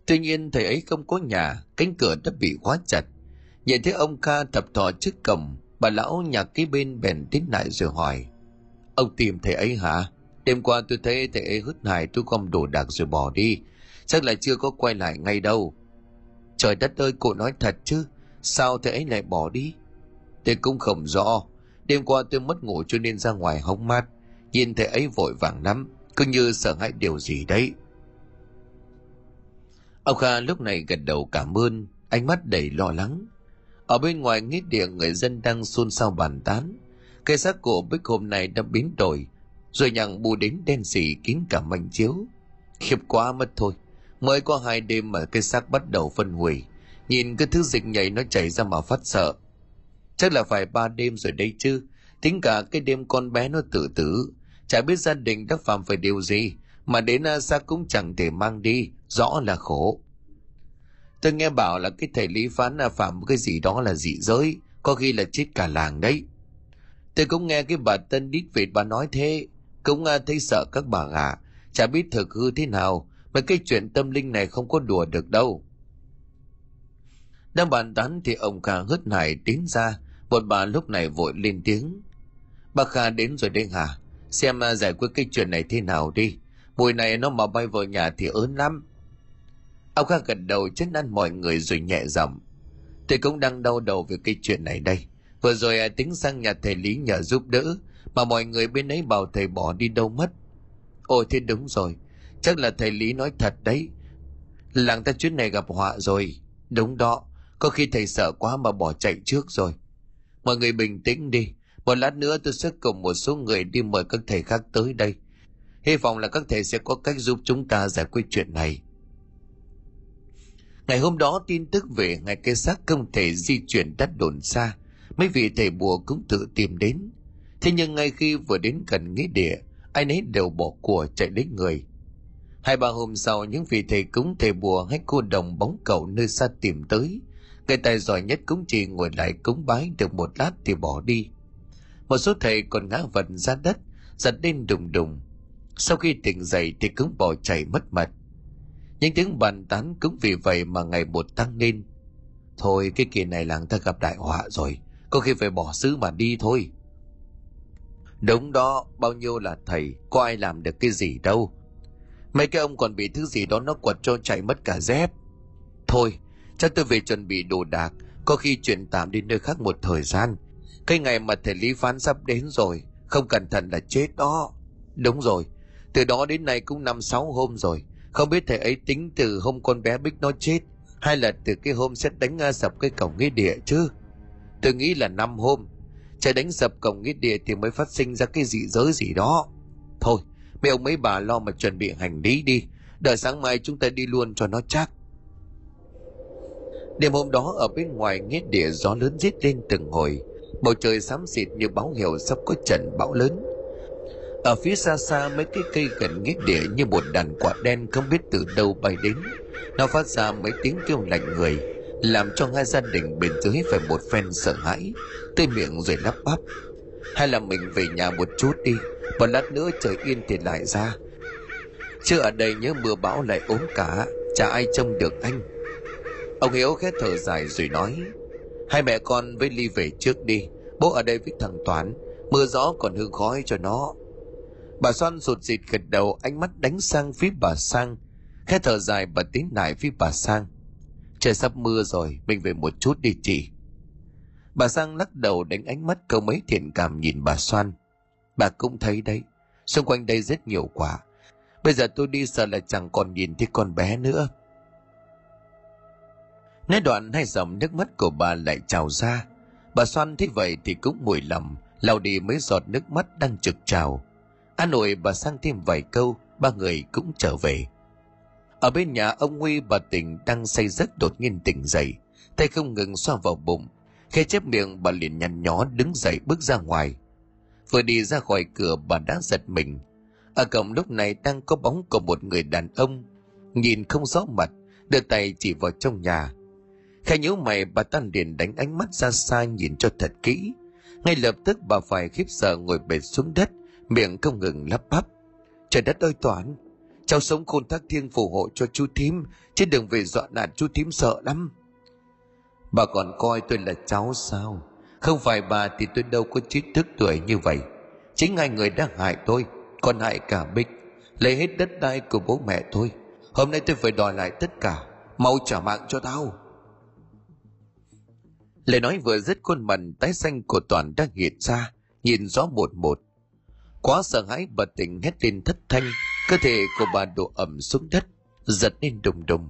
tuy nhiên thầy ấy không có nhà, cánh cửa đã bị khóa chặt. Nhìn thấy ông kha thập thò trước cổng, bà lão nhà kế bên bèn tiến lại rồi hỏi. Ông tìm thầy ấy hả? Đêm qua tôi thấy thầy ấy hứt hải tôi gom đồ đạc rồi bỏ đi. Chắc là chưa có quay lại ngay đâu. Trời đất ơi, cô nói thật chứ, sao thầy ấy lại bỏ đi? Tôi cũng không rõ. Đêm qua tôi mất ngủ cho nên ra ngoài hóng mát. Nhìn thầy ấy vội vàng lắm, cứ như sợ hãi điều gì đấy ông kha lúc này gật đầu cảm ơn, ánh mắt đầy lo lắng. Ở bên ngoài nghĩa địa người dân đang xôn xao bàn tán, cái xác của bích hôm nay đã biến đổi, rồi nhằng bù đến đen xỉ kín cả mảnh chiếu. Khiếp quá mất thôi, mới có hai đêm mà cái xác bắt đầu phân hủy, nhìn cái thứ dịch nhảy nó chảy ra mà phát sợ. Chắc là phải ba đêm rồi đây chứ, tính cả cái đêm con bé nó tự tử, chả biết gia đình đã phạm phải điều gì, mà đến à, xác cũng chẳng thể mang đi rõ là khổ. Tôi nghe bảo là cái thầy lý phán là phạm cái gì đó là dị giới, có khi là chết cả làng đấy. Tôi cũng nghe cái bà tân đít vịt bà nói thế, cũng à, thấy sợ các bà gà. chả biết thực hư thế nào, mà cái chuyện tâm linh này không có đùa được đâu. Đang bàn tán thì ông kha hớt hải tiến ra, một bà lúc này vội lên tiếng. Bà kha đến rồi đây hả xem à, giải quyết cái chuyện này thế nào đi. Mùi này nó mà bay vào nhà thì ớn lắm ông kha gật đầu chân ăn mọi người rồi nhẹ giọng. Tôi cũng đang đau đầu về cái chuyện này đây. Vừa rồi à, tính sang nhà thầy lý nhờ giúp đỡ mà mọi người bên ấy bảo thầy bỏ đi đâu mất. Ôi thế đúng rồi. Chắc là thầy lý nói thật đấy. Làng ta chuyến này gặp họa rồi. Đúng đó. Có khi thầy sợ quá mà bỏ chạy trước rồi. Mọi người bình tĩnh đi. Một lát nữa tôi sẽ cùng một số người đi mời các thầy khác tới đây. Hy vọng là các thầy sẽ có cách giúp chúng ta giải quyết chuyện này ngày hôm đó tin tức về ngày cây xác không thể di chuyển đất đồn xa, mấy vị thầy bùa cũng tự tìm đến. Thế nhưng ngay khi vừa đến gần nghĩa địa, ai nấy đều bỏ của chạy đến người. Hai ba hôm sau, những vị thầy cúng thầy bùa hay cô đồng bóng cầu nơi xa tìm tới, người tài giỏi nhất cũng chỉ ngồi lại cúng bái được một lát thì bỏ đi. Một số thầy còn ngã vật ra đất, giật lên đùng đùng. Sau khi tỉnh dậy thì cũng bỏ chạy mất mật những tiếng bàn tán cũng vì vậy mà ngày một tăng lên. Thôi, cái kỳ này làng ta gặp đại họa rồi, có khi phải bỏ xứ mà đi thôi. Đúng đó, bao nhiêu là thầy, có ai làm được cái gì đâu. Mấy cái ông còn bị thứ gì đó nó quật cho chạy mất cả dép. Thôi, chắc tôi về chuẩn bị đồ đạc, có khi chuyển tạm đi nơi khác một thời gian. Cái ngày mà thầy lý phán sắp đến rồi, không cẩn thận là chết đó. Đúng rồi, từ đó đến nay cũng năm sáu hôm rồi không biết thầy ấy tính từ hôm con bé bích nó chết, hay là từ cái hôm xét đánh sập cái cổng nghĩa địa chứ? Tôi nghĩ là năm hôm. Trời đánh sập cổng nghĩa địa thì mới phát sinh ra cái dị giới gì đó. Thôi, mấy ông mấy bà lo mà chuẩn bị hành lý đi. Đợi sáng mai chúng ta đi luôn cho nó chắc. Đêm hôm đó, ở bên ngoài nghĩa địa, gió lớn rít lên từng hồi. Bầu trời xám xịt như báo hiệu sắp có trận bão lớn ở phía xa xa, mấy cái cây gần nghĩa địa như một đàn quạ đen không biết từ đâu bay đến. Nó phát ra mấy tiếng kêu lạnh người, làm cho hai gia đình bên dưới phải một phen sợ hãi tươi miệng rồi lắp bắp. Hay là mình về nhà một chút đi và lát nữa trời yên thì lại ra. Chứ ở đây nhớ mưa bão lại ốm cả, chả ai trông được anh. Ông hiếu khét thở dài rồi nói, hai mẹ con với ly về trước đi, bố ở đây với thằng toán, mưa gió còn hương khói cho nó bà xoan rụt rịt gật đầu, ánh mắt đánh sang phía bà sang. Khẽ thở dài, bà tiến lại phía bà sang. Trời sắp mưa rồi, mình về một chút đi chị. Bà sang lắc đầu đánh ánh mắt câu mấy thiện cảm nhìn bà xoan bà cũng thấy đấy, xung quanh đây rất nhiều quả. Bây giờ tôi đi sợ là chẳng còn nhìn thấy con bé nữa. Nói đoạn hai dòng nước mắt của bà lại trào ra. Bà xoan thấy vậy thì cũng mùi lầm lau đi mấy giọt nước mắt đang trực trào an ủi bà sang thêm vài câu, ba người cũng trở về. Ở bên nhà ông Huy bà tỉnh đang say giấc đột nhiên tỉnh dậy, tay không ngừng xoa vào bụng. Khi chép miệng, bà liền nhăn nhó đứng dậy bước ra ngoài. Vừa đi ra khỏi cửa, bà đã giật mình. Ở cổng lúc này đang có bóng của một người đàn ông, nhìn không rõ mặt, đưa tay chỉ vào trong nhà. Khai nhíu mày, bà ta liền đánh ánh mắt ra xa nhìn cho thật kỹ. Ngay lập tức bà phải khiếp sợ ngồi bệt xuống đất miệng không ngừng lắp bắp. Trời đất ơi, toán, cháu sống khôn thác thiên phù hộ cho chú thím, chứ đừng về dọa nạt chú thím sợ lắm. Bà còn coi tôi là cháu sao? Không phải bà thì tôi đâu có trí thức tuổi như vậy. Chính hai người đã hại tôi, còn hại cả bích. Lấy hết đất đai của bố mẹ tôi. Hôm nay tôi phải đòi lại tất cả. Mau trả mạng cho tao. Lời nói vừa dứt, khuôn mặt tái xanh của toàn đang hiện ra, nhìn rõ một một quá sợ hãi bà tỉnh hét lên thất thanh cơ thể của bà đổ ẩm xuống đất, giật lên đùng đùng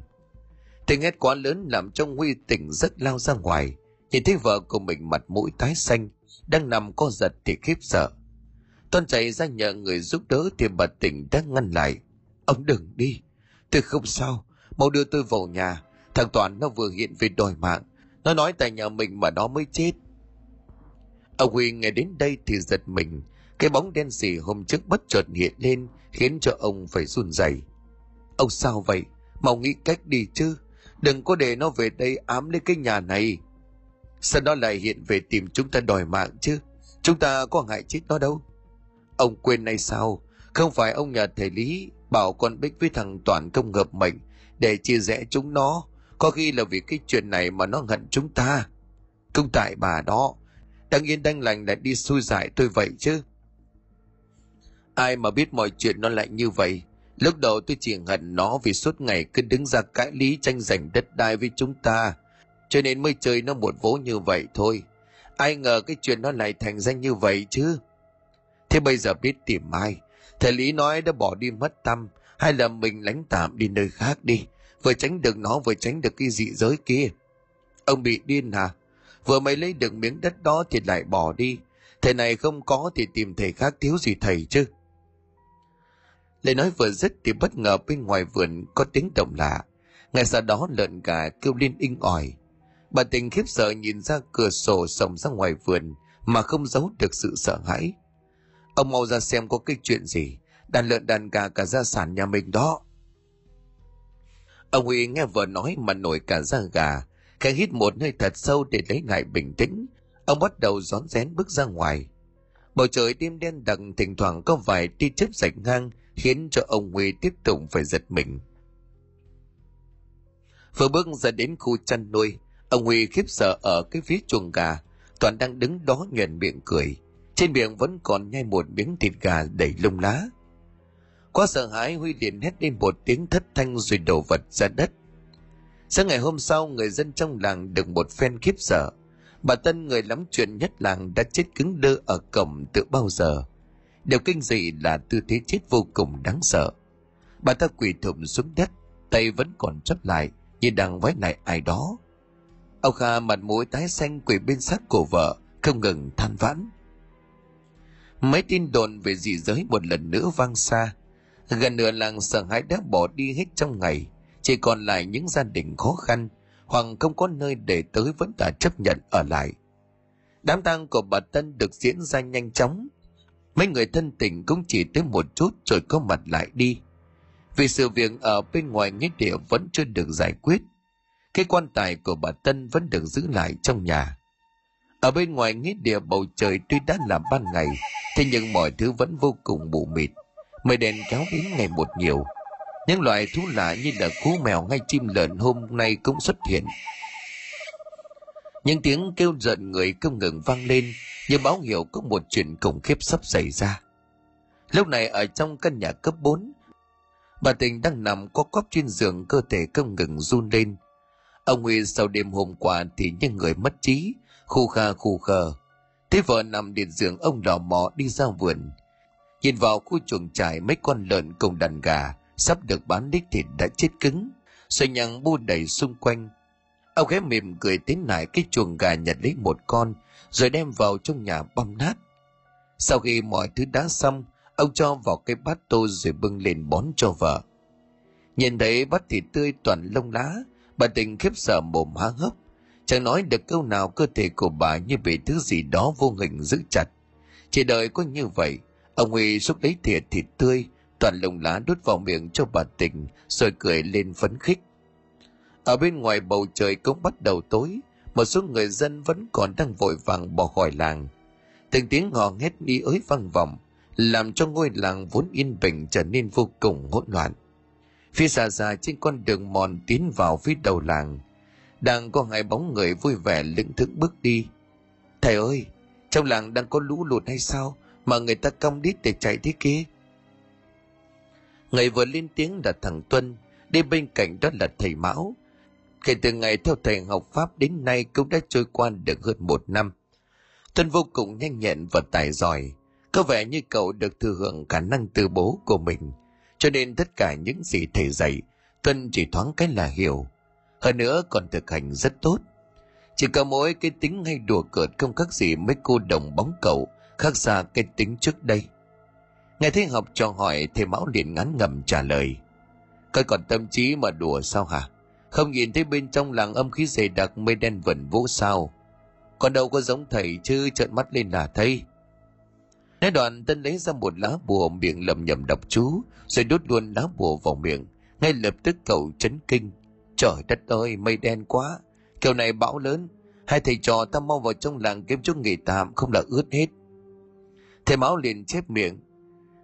tiếng hét quá lớn làm cho huy tỉnh rất lao ra ngoài nhìn thấy vợ của mình mặt mũi tái xanh, đang nằm co giật thì khiếp sợ toàn chạy ra nhờ người giúp đỡ thì bà tỉnh đã ngăn lại. Ông đừng đi. Tôi không sao. Mau đưa tôi vào nhà. Thằng Toàn nó vừa hiện về đòi mạng. Nó nói tại nhà mình mà nó mới chết. Ông Huy nghe đến đây thì giật mình. Cái bóng đen xì hôm trước bất chợt hiện lên khiến cho ông phải run rẩy. Ông sao vậy? Mau nghĩ cách đi chứ. Đừng có để nó về đây ám lấy cái nhà này. Sao nó lại hiện về tìm chúng ta đòi mạng chứ? Chúng ta có hại chết nó đâu. Ông quên nay sao? Không phải ông nhà thầy Lý bảo con Bích với thằng Toàn công hợp mệnh để chia rẽ chúng nó. Có khi là vì cái chuyện này mà nó hận chúng ta. Công tại bà đó. Đang yên đang lành lại đi xui dại tôi vậy chứ. Ai mà biết mọi chuyện nó lại như vậy. Lúc đầu tôi chỉ hận nó vì suốt ngày cứ đứng ra cãi lý tranh giành đất đai với chúng ta. Cho nên mới chơi nó một vố như vậy thôi. Ai ngờ cái chuyện nó lại thành danh như vậy chứ. Thế bây giờ biết tìm ai? Thầy Lý nói đã bỏ đi mất tâm, hay là mình lánh tạm đi nơi khác đi, vừa tránh được nó vừa tránh được cái dị giới kia. Ông bị điên hả? Vừa mới lấy được miếng đất đó thì lại bỏ đi. Thầy này không có thì tìm thầy khác thiếu gì thầy chứ. Lời nói vừa dứt thì bất ngờ bên ngoài vườn có tiếng động lạ. Ngay sau đó lợn gà kêu lên inh ỏi. Bà tình khiếp sợ nhìn ra cửa sổ sổng ra ngoài vườn mà không giấu được sự sợ hãi. Ông mau ra xem có cái chuyện gì. Đàn lợn đàn gà cả gia sản nhà mình đó. Ông Huy nghe vợ nói mà nổi cả da gà. Khẽ hít một hơi thật sâu để lấy lại bình tĩnh. Ông bắt đầu rón rén bước ra ngoài. Bầu trời đêm đen đặc, thỉnh thoảng có vài tia chớp rạch ngang khiến cho ông Huy tiếp tục phải giật mình. Vừa bước ra đến khu chăn nuôi, ông Huy khiếp sợ ở cái phía chuồng gà, toàn đang đứng đó nhuền miệng cười. Trên miệng vẫn còn nhai một miếng thịt gà đầy lông lá. Quá sợ hãi Huy liền hét lên một tiếng thất thanh rồi đổ vật ra đất. Sáng ngày hôm sau, người dân trong làng được một phen khiếp sợ. Bà Tân người lắm chuyện nhất làng đã chết cứng đơ ở cổng từ bao giờ. Điều kinh dị là tư thế chết vô cùng đáng sợ. Bà ta quỳ thụm xuống đất, tay vẫn còn chấp lại, như đang vái lại ai đó. Ông Kha mặt mũi tái xanh quỳ bên sát cổ vợ, không ngừng than vãn. Mấy tin đồn về dị giới một lần nữa vang xa. Gần nửa làng sợ hãi đã bỏ đi hết trong ngày, chỉ còn lại những gia đình khó khăn, hoặc không có nơi để tới vẫn đã chấp nhận ở lại. Đám tang của bà Tân được diễn ra nhanh chóng. Mấy người thân tình cũng chỉ tới một chút rồi có mặt lại đi. Vì sự việc ở bên ngoài nghĩa địa vẫn chưa được giải quyết. Cái quan tài của bà Tân vẫn được giữ lại trong nhà. Ở bên ngoài nghĩa địa bầu trời tuy đã là ban ngày, thế nhưng mọi thứ vẫn vô cùng mù mịt. Mây đèn kéo đến ngày một nhiều. Những loại thú lạ như là cú mèo hay chim lợn hôm nay cũng xuất hiện. Những tiếng kêu giận người không ngừng vang lên như báo hiệu có một chuyện khủng khiếp sắp xảy ra. Lúc này ở trong căn nhà cấp 4, bà tình đang nằm co quắp trên giường cơ thể không ngừng run lên. Ông Huy sau đêm hôm qua thì như người mất trí, khu kha khu khờ. Thế vợ nằm điện giường ông đỏ mò đi ra vườn. Nhìn vào khu chuồng trại mấy con lợn cùng đàn gà sắp được bán đích thịt đã chết cứng, sợi nhằng bu đầy xung quanh. Ông ghé mỉm cười tiến lại cái chuồng gà nhặt lấy một con rồi đem vào trong nhà băm nát. Sau khi mọi thứ đã xong, ông cho vào cái bát tô rồi bưng lên bón cho vợ. Nhìn thấy bát thịt tươi toàn lông lá, bà tình khiếp sợ mồm há hốc Chẳng nói được câu nào cơ thể của bà như bị thứ gì đó vô hình giữ chặt. Chỉ đợi có như vậy, ông Huy xúc lấy thìa thịt tươi, toàn lông lá đút vào miệng cho bà tình, rồi cười lên phấn khích. Ở bên ngoài bầu trời cũng bắt đầu tối, một số người dân vẫn còn đang vội vàng bỏ khỏi làng. Từng tiếng hò hét đi ới vang vọng, làm cho ngôi làng vốn yên bình trở nên vô cùng hỗn loạn. Phía xa xa trên con đường mòn tiến vào phía đầu làng, đang có hai bóng người vui vẻ lững thững bước đi. Thầy ơi, trong làng đang có lũ lụt hay sao mà người ta cong đít để chạy thế kia? Người vừa lên tiếng là thằng Tuân, đi bên cạnh đó là thầy Mão. Kể từ ngày theo thầy học Pháp đến nay cũng đã trôi qua được hơn một năm. Tuân vô cùng nhanh nhẹn và tài giỏi, có vẻ như cậu được thừa hưởng khả năng từ bố của mình, cho nên tất cả những gì thầy dạy, Tuân chỉ thoáng cái là hiểu. Hơn nữa còn thực hành rất tốt. Chỉ có mỗi cái tính hay đùa cợt không khác gì mấy cô đồng bóng cậu khác xa cái tính trước đây. Nghe thấy học trò hỏi thầy mão liền ngắn ngầm trả lời. Coi còn tâm trí mà đùa sao hả? Không nhìn thấy bên trong làng âm khí dày đặc mây đen vẩn vũ sao. Còn đâu có giống thầy chứ, trợn mắt lên là thấy. Nói đoạn, tân lấy ra một lá bùa miệng lầm nhầm đọc chú, rồi đút luôn lá bùa vào miệng. Ngay lập tức cậu chấn kinh. Trời đất ơi, mây đen quá. Kiểu này bão lớn. Hai thầy trò ta mau vào trong làng kiếm chút nghỉ tạm, không là ướt hết. Thầy máu liền chép miệng.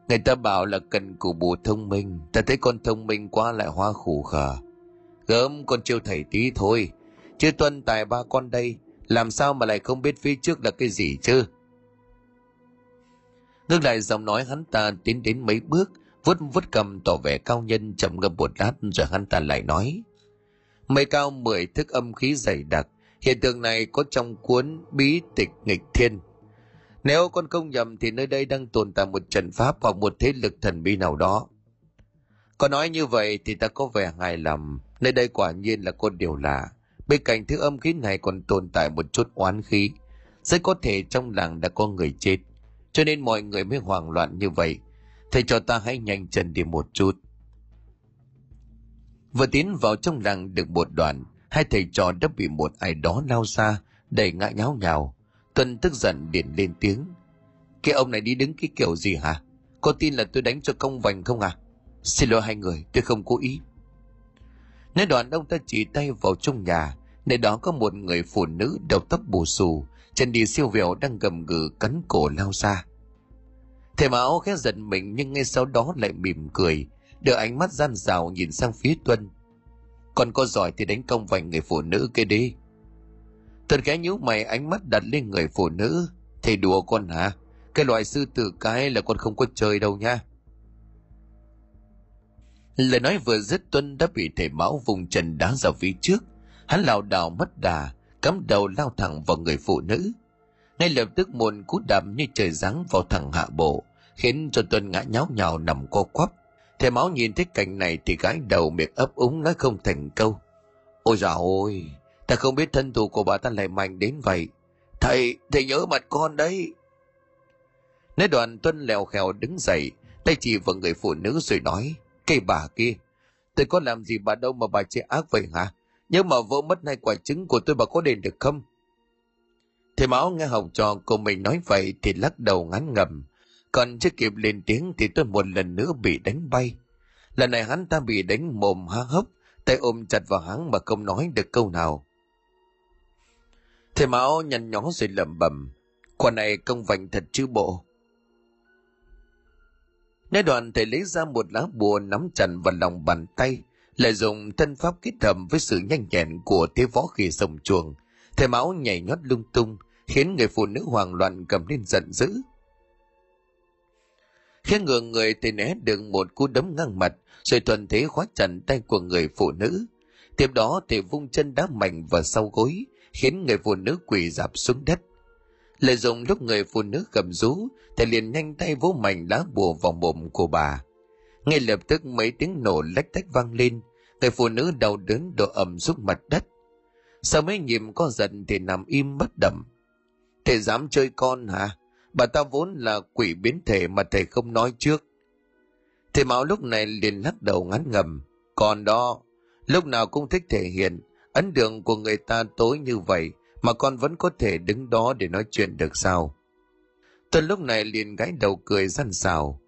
Người ta bảo là cần củ bù thông minh. Ta thấy con thông minh quá lại hoa khủ khờ gớm con chiêu thầy tí thôi. Chứ tuân tài ba con đây, làm sao mà lại không biết phía trước là cái gì chứ? Ngược lại giọng nói hắn ta tiến đến mấy bước, vuốt vuốt cầm tỏ vẻ cao nhân chậm ngâm một lát rồi hắn ta lại nói. Mây cao mười thức âm khí dày đặc, hiện tượng này có trong cuốn bí tịch nghịch thiên. Nếu con không nhầm thì nơi đây đang tồn tại một trận pháp hoặc một thế lực thần bí nào đó có nói như vậy thì ta có vẻ hài lòng. Nơi đây quả nhiên là có điều lạ. Bên cạnh thứ âm khí này còn tồn tại một chút oán khí. Rất có thể trong làng đã có người chết. Cho nên mọi người mới hoảng loạn như vậy. Thầy cho ta hãy nhanh chân đi một chút. Vừa tiến vào trong làng được một đoạn, hai thầy trò đã bị một ai đó lao ra, đẩy ngã nháo nhào. Tuân tức giận điện lên tiếng. Cái ông này đi đứng cái kiểu gì hả? Có tin là tôi đánh cho công vành không à? Xin lỗi hai người, tôi không cố ý. Nói đoạn ông ta chỉ tay vào trong nhà, nơi đó có một người phụ nữ đầu tóc bù xù, chân đi siêu vẹo đang gầm gừ cắn cổ lao ra. Thầy mão khẽ giận mình nhưng ngay sau đó lại mỉm cười, đưa ánh mắt gian rào nhìn sang phía tuân. Còn có giỏi thì đánh công vành người phụ nữ kia đi. Tuân khẽ nhíu mày, ánh mắt đặt lên người phụ nữ. Thầy đùa con hả? Cái loại sư tử cái là con không có chơi đâu nha lời nói vừa dứt, tuân đã bị thầy mão vùng chân đá ra phía trước. Hắn lảo đảo mất đà, cắm đầu lao thẳng vào người phụ nữ. Ngay lập tức một cú đạp như trời giáng vào thẳng hạ bộ, khiến cho tuân ngã nháo nhào nằm co quắp. Thầy máu nhìn thấy cảnh này thì gái đầu miệng ấp úng nói không thành câu. Ôi dào ôi ta không biết thân thủ của bà ta lại mạnh đến vậy. Thầy thầy nhớ mặt con đấy. Nói đoạn, tuân lèo khèo đứng dậy, tay chỉ vào người phụ nữ rồi nói cây bà kia. Tôi có làm gì bà đâu mà bà chê ác vậy hả? Nhưng mà vỡ mất hai quả trứng của tôi bà có đền được không? Thầy Mão nghe học trò của mình nói vậy thì lắc đầu ngán ngầm còn chưa kịp lên tiếng thì tôi một lần nữa bị đánh bay. Lần này hắn ta bị đánh mồm há hốc, tay ôm chặt vào hắn mà không nói được câu nào. Thầy Mão nhăn nhó rồi lẩm bẩm. Quả này công vành thật chứ bộ. Nói đoạn thầy lấy ra một lá bùa nắm chặt vào lòng bàn tay, lại dùng thân pháp kết thầm với sự nhanh nhẹn của thế võ khi sông chuồng. Thầy máu nhảy nhót lung tung, khiến người phụ nữ hoàng loạn cầm lên giận dữ. Khi ngừa người thì né được một cú đấm ngang mặt, rồi thuần thế khóa chặt tay của người phụ nữ. Tiếp đó thì vung chân đá mạnh vào sau gối, khiến người phụ nữ quỳ dạp xuống đất lợi dụng lúc người phụ nữ gầm rú, thầy liền nhanh tay vỗ mạnh lá bùa vào mồm của bà. Ngay lập tức mấy tiếng nổ lách tách vang lên, người phụ nữ đau đớn đổ ẩm xuống mặt đất. Sau mấy nhịp có giận thì nằm im bất động. Thầy dám chơi con hả? Bà ta vốn là quỷ biến thể mà thầy không nói trước. Thầy mão lúc này liền lắc đầu ngắn ngầm. Còn đó, lúc nào cũng thích thể hiện ấn đường của người ta tối như vậy mà con vẫn có thể đứng đó để nói chuyện được sao? Tuân lúc này liền gãi đầu cười răn xào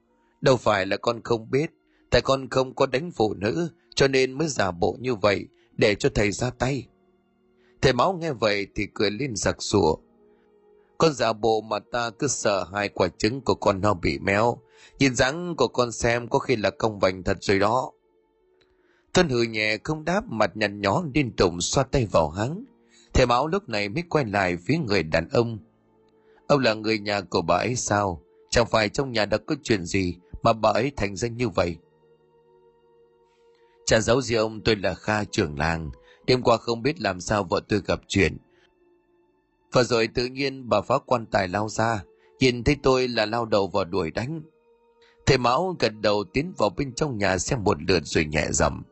đâu phải là con không biết, tại con không có đánh phụ nữ, cho nên mới giả bộ như vậy để cho thầy ra tay. Thầy máu nghe vậy thì cười lên giặc sủa con giả bộ mà ta cứ sợ hai quả trứng của con nó bị méo. Nhìn dáng của con xem có khi là công vành thật rồi đó. Tuân hừ nhẹ không đáp, mặt nhăn nhó liên tục xoa tay vào hắn. Thầy Mão lúc này mới quay lại phía người đàn ông. Ông là người nhà của bà ấy sao? Chẳng phải trong nhà đã có chuyện gì mà bà ấy thành danh như vậy? Chả giấu gì ông tôi là Kha trưởng làng. Đêm qua không biết làm sao vợ tôi gặp chuyện. Và rồi tự nhiên bà phá quan tài lao ra. Nhìn thấy tôi là lao đầu vào đuổi đánh. Thầy Mão gật đầu tiến vào bên trong nhà xem một lượt rồi nhẹ dầm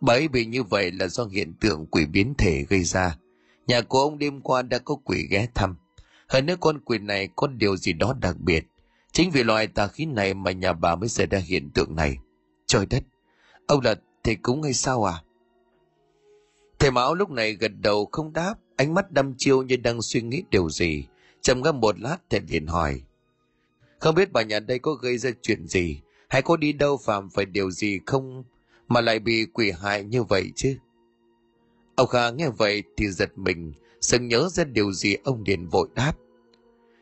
Bà ấy bị như vậy là do hiện tượng quỷ biến thể gây ra Nhà của ông đêm qua đã có quỷ ghé thăm. Hơn nữa con quỷ này có điều gì đó đặc biệt. Chính vì loại tà khí này mà nhà bà mới xảy ra hiện tượng này. Trời đất, ông là thầy cúng hay sao à? Thầy Mão lúc này gật đầu không đáp, ánh mắt đăm chiêu như đang suy nghĩ điều gì. Chầm ngâm một lát thầy liền hỏi. Không biết bà nhà đây có gây ra chuyện gì, hay có đi đâu phạm phải điều gì không mà lại bị quỷ hại như vậy chứ? Ông Kha nghe vậy thì giật mình, sừng nhớ ra điều gì ông liền vội đáp.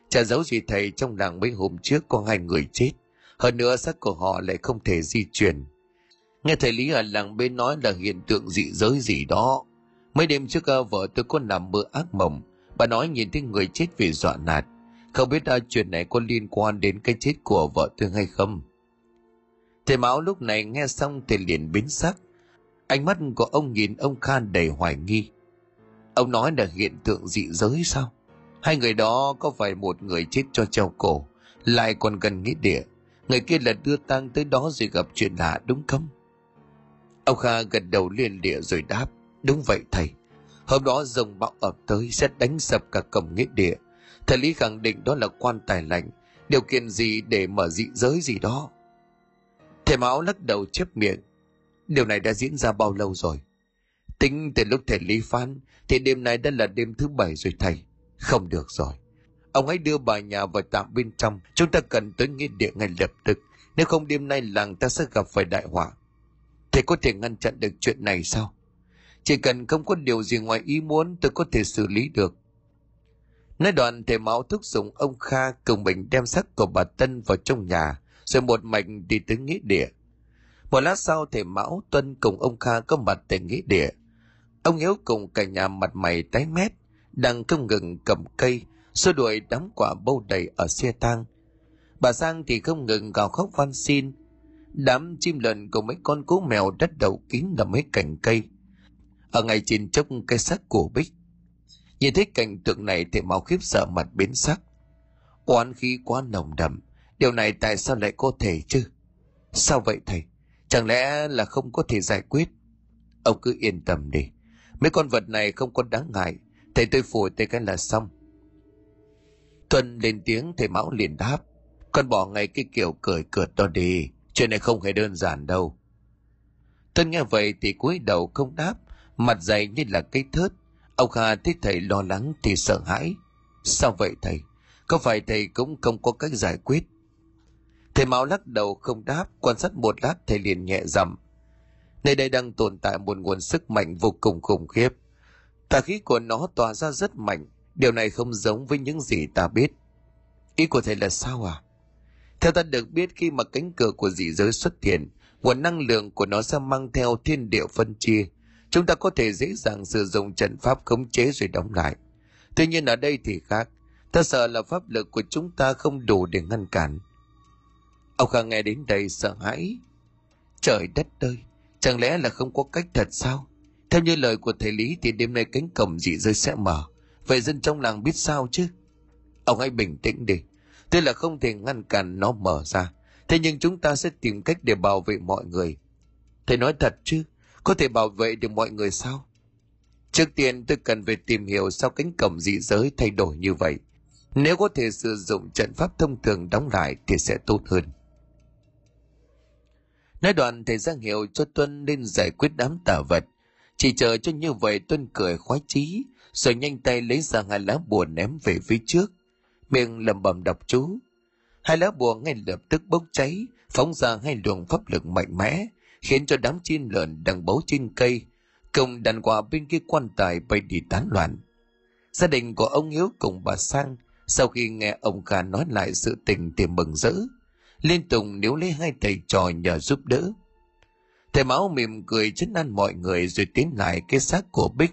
Chả giấu gì thầy trong làng mấy hôm trước có hai người chết, hơn nữa xác của họ lại không thể di chuyển. Nghe thầy Lý ở làng bên nói là hiện tượng dị giới gì đó. Mấy đêm trước à, vợ tôi có nằm mơ ác mộng, bà nói nhìn thấy người chết vì dọa nạt. Không biết à, chuyện này có liên quan đến cái chết của vợ tôi hay không? Thầy Mão lúc này nghe xong thì liền biến sắc. Ánh mắt của ông nhìn ông Khan đầy hoài nghi. Ông nói là hiện tượng dị giới sao? Hai người đó có phải một người chết cho treo cổ, lại còn gần nghĩa địa. Người kia là đưa tang tới đó rồi gặp chuyện lạ đúng không? Ông Kha gật đầu liền địa rồi đáp. Đúng vậy thầy. Hôm đó rồng bão ập tới sẽ đánh sập cả cổng nghĩa địa. Thầy Lý khẳng định đó là quan tài lạnh. Điều kiện gì để mở dị giới gì đó. Thầy Mão lắc đầu chép miệng. Điều này đã diễn ra bao lâu rồi? Tính từ lúc thầy Lý phán thì đêm nay đã là đêm thứ bảy rồi thầy. Không được rồi. Ông hãy đưa bà nhà vào tạm bên trong. Chúng ta cần tới nghĩa địa ngay lập tức. Nếu không đêm nay làng ta sẽ gặp phải đại họa. Thầy có thể ngăn chặn được chuyện này sao? Chỉ cần không có điều gì ngoài ý muốn tôi có thể xử lý được. Nói đoạn thầy máu thúc giục ông Kha cùng mình đem xác của bà Tân vào trong nhà, rồi một mạch đi tới nghĩa địa. Một lát sau thầy Mão Tuân cùng ông Kha có mặt tại nghĩa địa. Ông Hiếu cùng cả nhà mặt mày tái mét, đang không ngừng cầm cây, xua đuổi đám quả bâu đầy ở xe tang. Bà Sang thì không ngừng gào khóc van xin. Đám chim lợn cùng mấy con cú mèo đất đầu kín là mấy cành cây. Ở ngay trên chốc cây xác của Bích. Nhìn thấy cảnh tượng này thì mão khiếp sợ mặt biến sắc. Oán khí quá nồng đậm. Điều này tại sao lại có thể chứ? Sao vậy thầy? Chẳng lẽ là không có thể giải quyết? Ông cứ yên tâm đi. Mấy con vật này không có đáng ngại. Thầy tôi phổi tay cái là xong. Tuân lên tiếng, thầy Mão liền đáp. Con bỏ ngay cái kiểu cười cợt đó đi. Chuyện này không hề đơn giản đâu. Tuân nghe vậy thì cúi đầu không đáp. Mặt dày như là cây thớt. Ông Kha thấy thầy lo lắng thì sợ hãi. Sao vậy thầy? Có phải thầy cũng không có cách giải quyết? Thầy Mão lắc đầu không đáp, quan sát một lát thầy liền nhẹ giọng. Nơi đây đang tồn tại một nguồn sức mạnh vô cùng khủng khiếp. Tà khí của nó tỏa ra rất mạnh, điều này không giống với những gì ta biết. Ý của thầy là sao à? Theo ta được biết khi mà cánh cửa của dị giới xuất hiện, nguồn năng lượng của nó sẽ mang theo thiên địa phân chia. Chúng ta có thể dễ dàng sử dụng trận pháp khống chế rồi đóng lại. Tuy nhiên ở đây thì khác. Ta sợ là pháp lực của chúng ta không đủ để ngăn cản. Ông Khang nghe đến đây sợ hãi. Trời đất ơi, chẳng lẽ là không có cách thật sao? Theo như lời của thầy Lý thì đêm nay cánh cổng dị rơi sẽ mở. Vậy dân trong làng biết sao chứ? Ông hãy bình tĩnh đi. Tuy là không thể ngăn cản nó mở ra. Thế nhưng chúng ta sẽ tìm cách để bảo vệ mọi người. Thầy nói thật chứ? Có thể bảo vệ được mọi người sao? Trước tiên tôi cần phải tìm hiểu sao cánh cổng dị giới thay đổi như vậy. Nếu có thể sử dụng trận pháp thông thường đóng lại thì sẽ tốt hơn. Nói đoạn thầy ra hiệu cho Tuân nên giải quyết đám tà vật. Chỉ chờ cho như vậy Tuân cười khoái chí, rồi nhanh tay lấy ra hai lá bùa ném về phía trước. Miệng lầm bầm đọc chú. Hai lá bùa ngay lập tức bốc cháy, phóng ra hai luồng pháp lực mạnh mẽ, khiến cho đám chim lợn đang bấu trên cây, cùng đàn quà bên kia quan tài bay đi tán loạn. Gia đình của ông Hiếu cùng bà Sang, sau khi nghe ông Kha nói lại sự tình thì mừng rỡ, liên tục nếu lấy hai thầy trò nhờ giúp đỡ. Thầy Máu mỉm cười chấn an mọi người rồi tiến lại cái xác của Bích.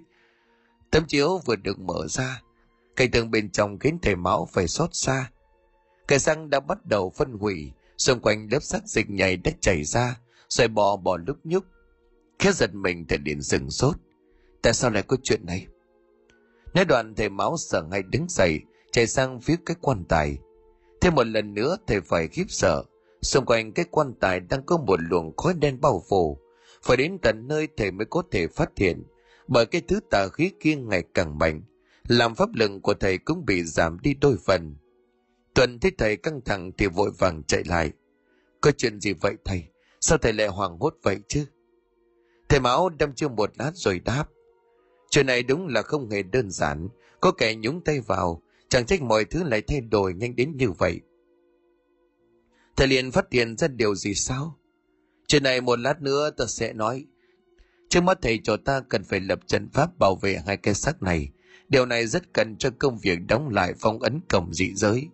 Tấm chiếu vừa được mở ra, cây tường bên trong khiến thầy Máu phải xót xa. Cây xăng đã bắt đầu phân hủy, xung quanh lớp xác dịch nhảy đã chảy ra, rồi bò bò lúc nhúc. Khẽ giật mình thầy điện sừng sốt. Tại sao lại có chuyện này? Nói đoạn thầy Máu sợ ngay đứng dậy, chạy sang phía cái quan tài. Thêm một lần nữa, thầy phải khiếp sợ. Xung quanh cái quan tài đang có một luồng khói đen bao phủ. Phải đến tận nơi thầy mới có thể phát hiện. Bởi cái thứ tà khí kia ngày càng mạnh. Làm pháp lực của thầy cũng bị giảm đi đôi phần. tuần thấy thầy căng thẳng thì vội vàng chạy lại có chuyện gì vậy thầy sao thầy lại hoảng hốt vậy chứ thầy mão đâm chưa một lát rồi đáp chuyện này đúng là không hề đơn giản có kẻ nhúng tay vào chẳng trách mọi thứ lại thay đổi nhanh đến như vậy. Thầy liền phát hiện ra điều gì sao? Chuyện này một lát nữa ta sẽ nói. Trước mắt thầy cho ta cần phải lập trận pháp bảo vệ hai cái xác này. Điều này rất cần cho công việc đóng lại phong ấn cổng dị giới.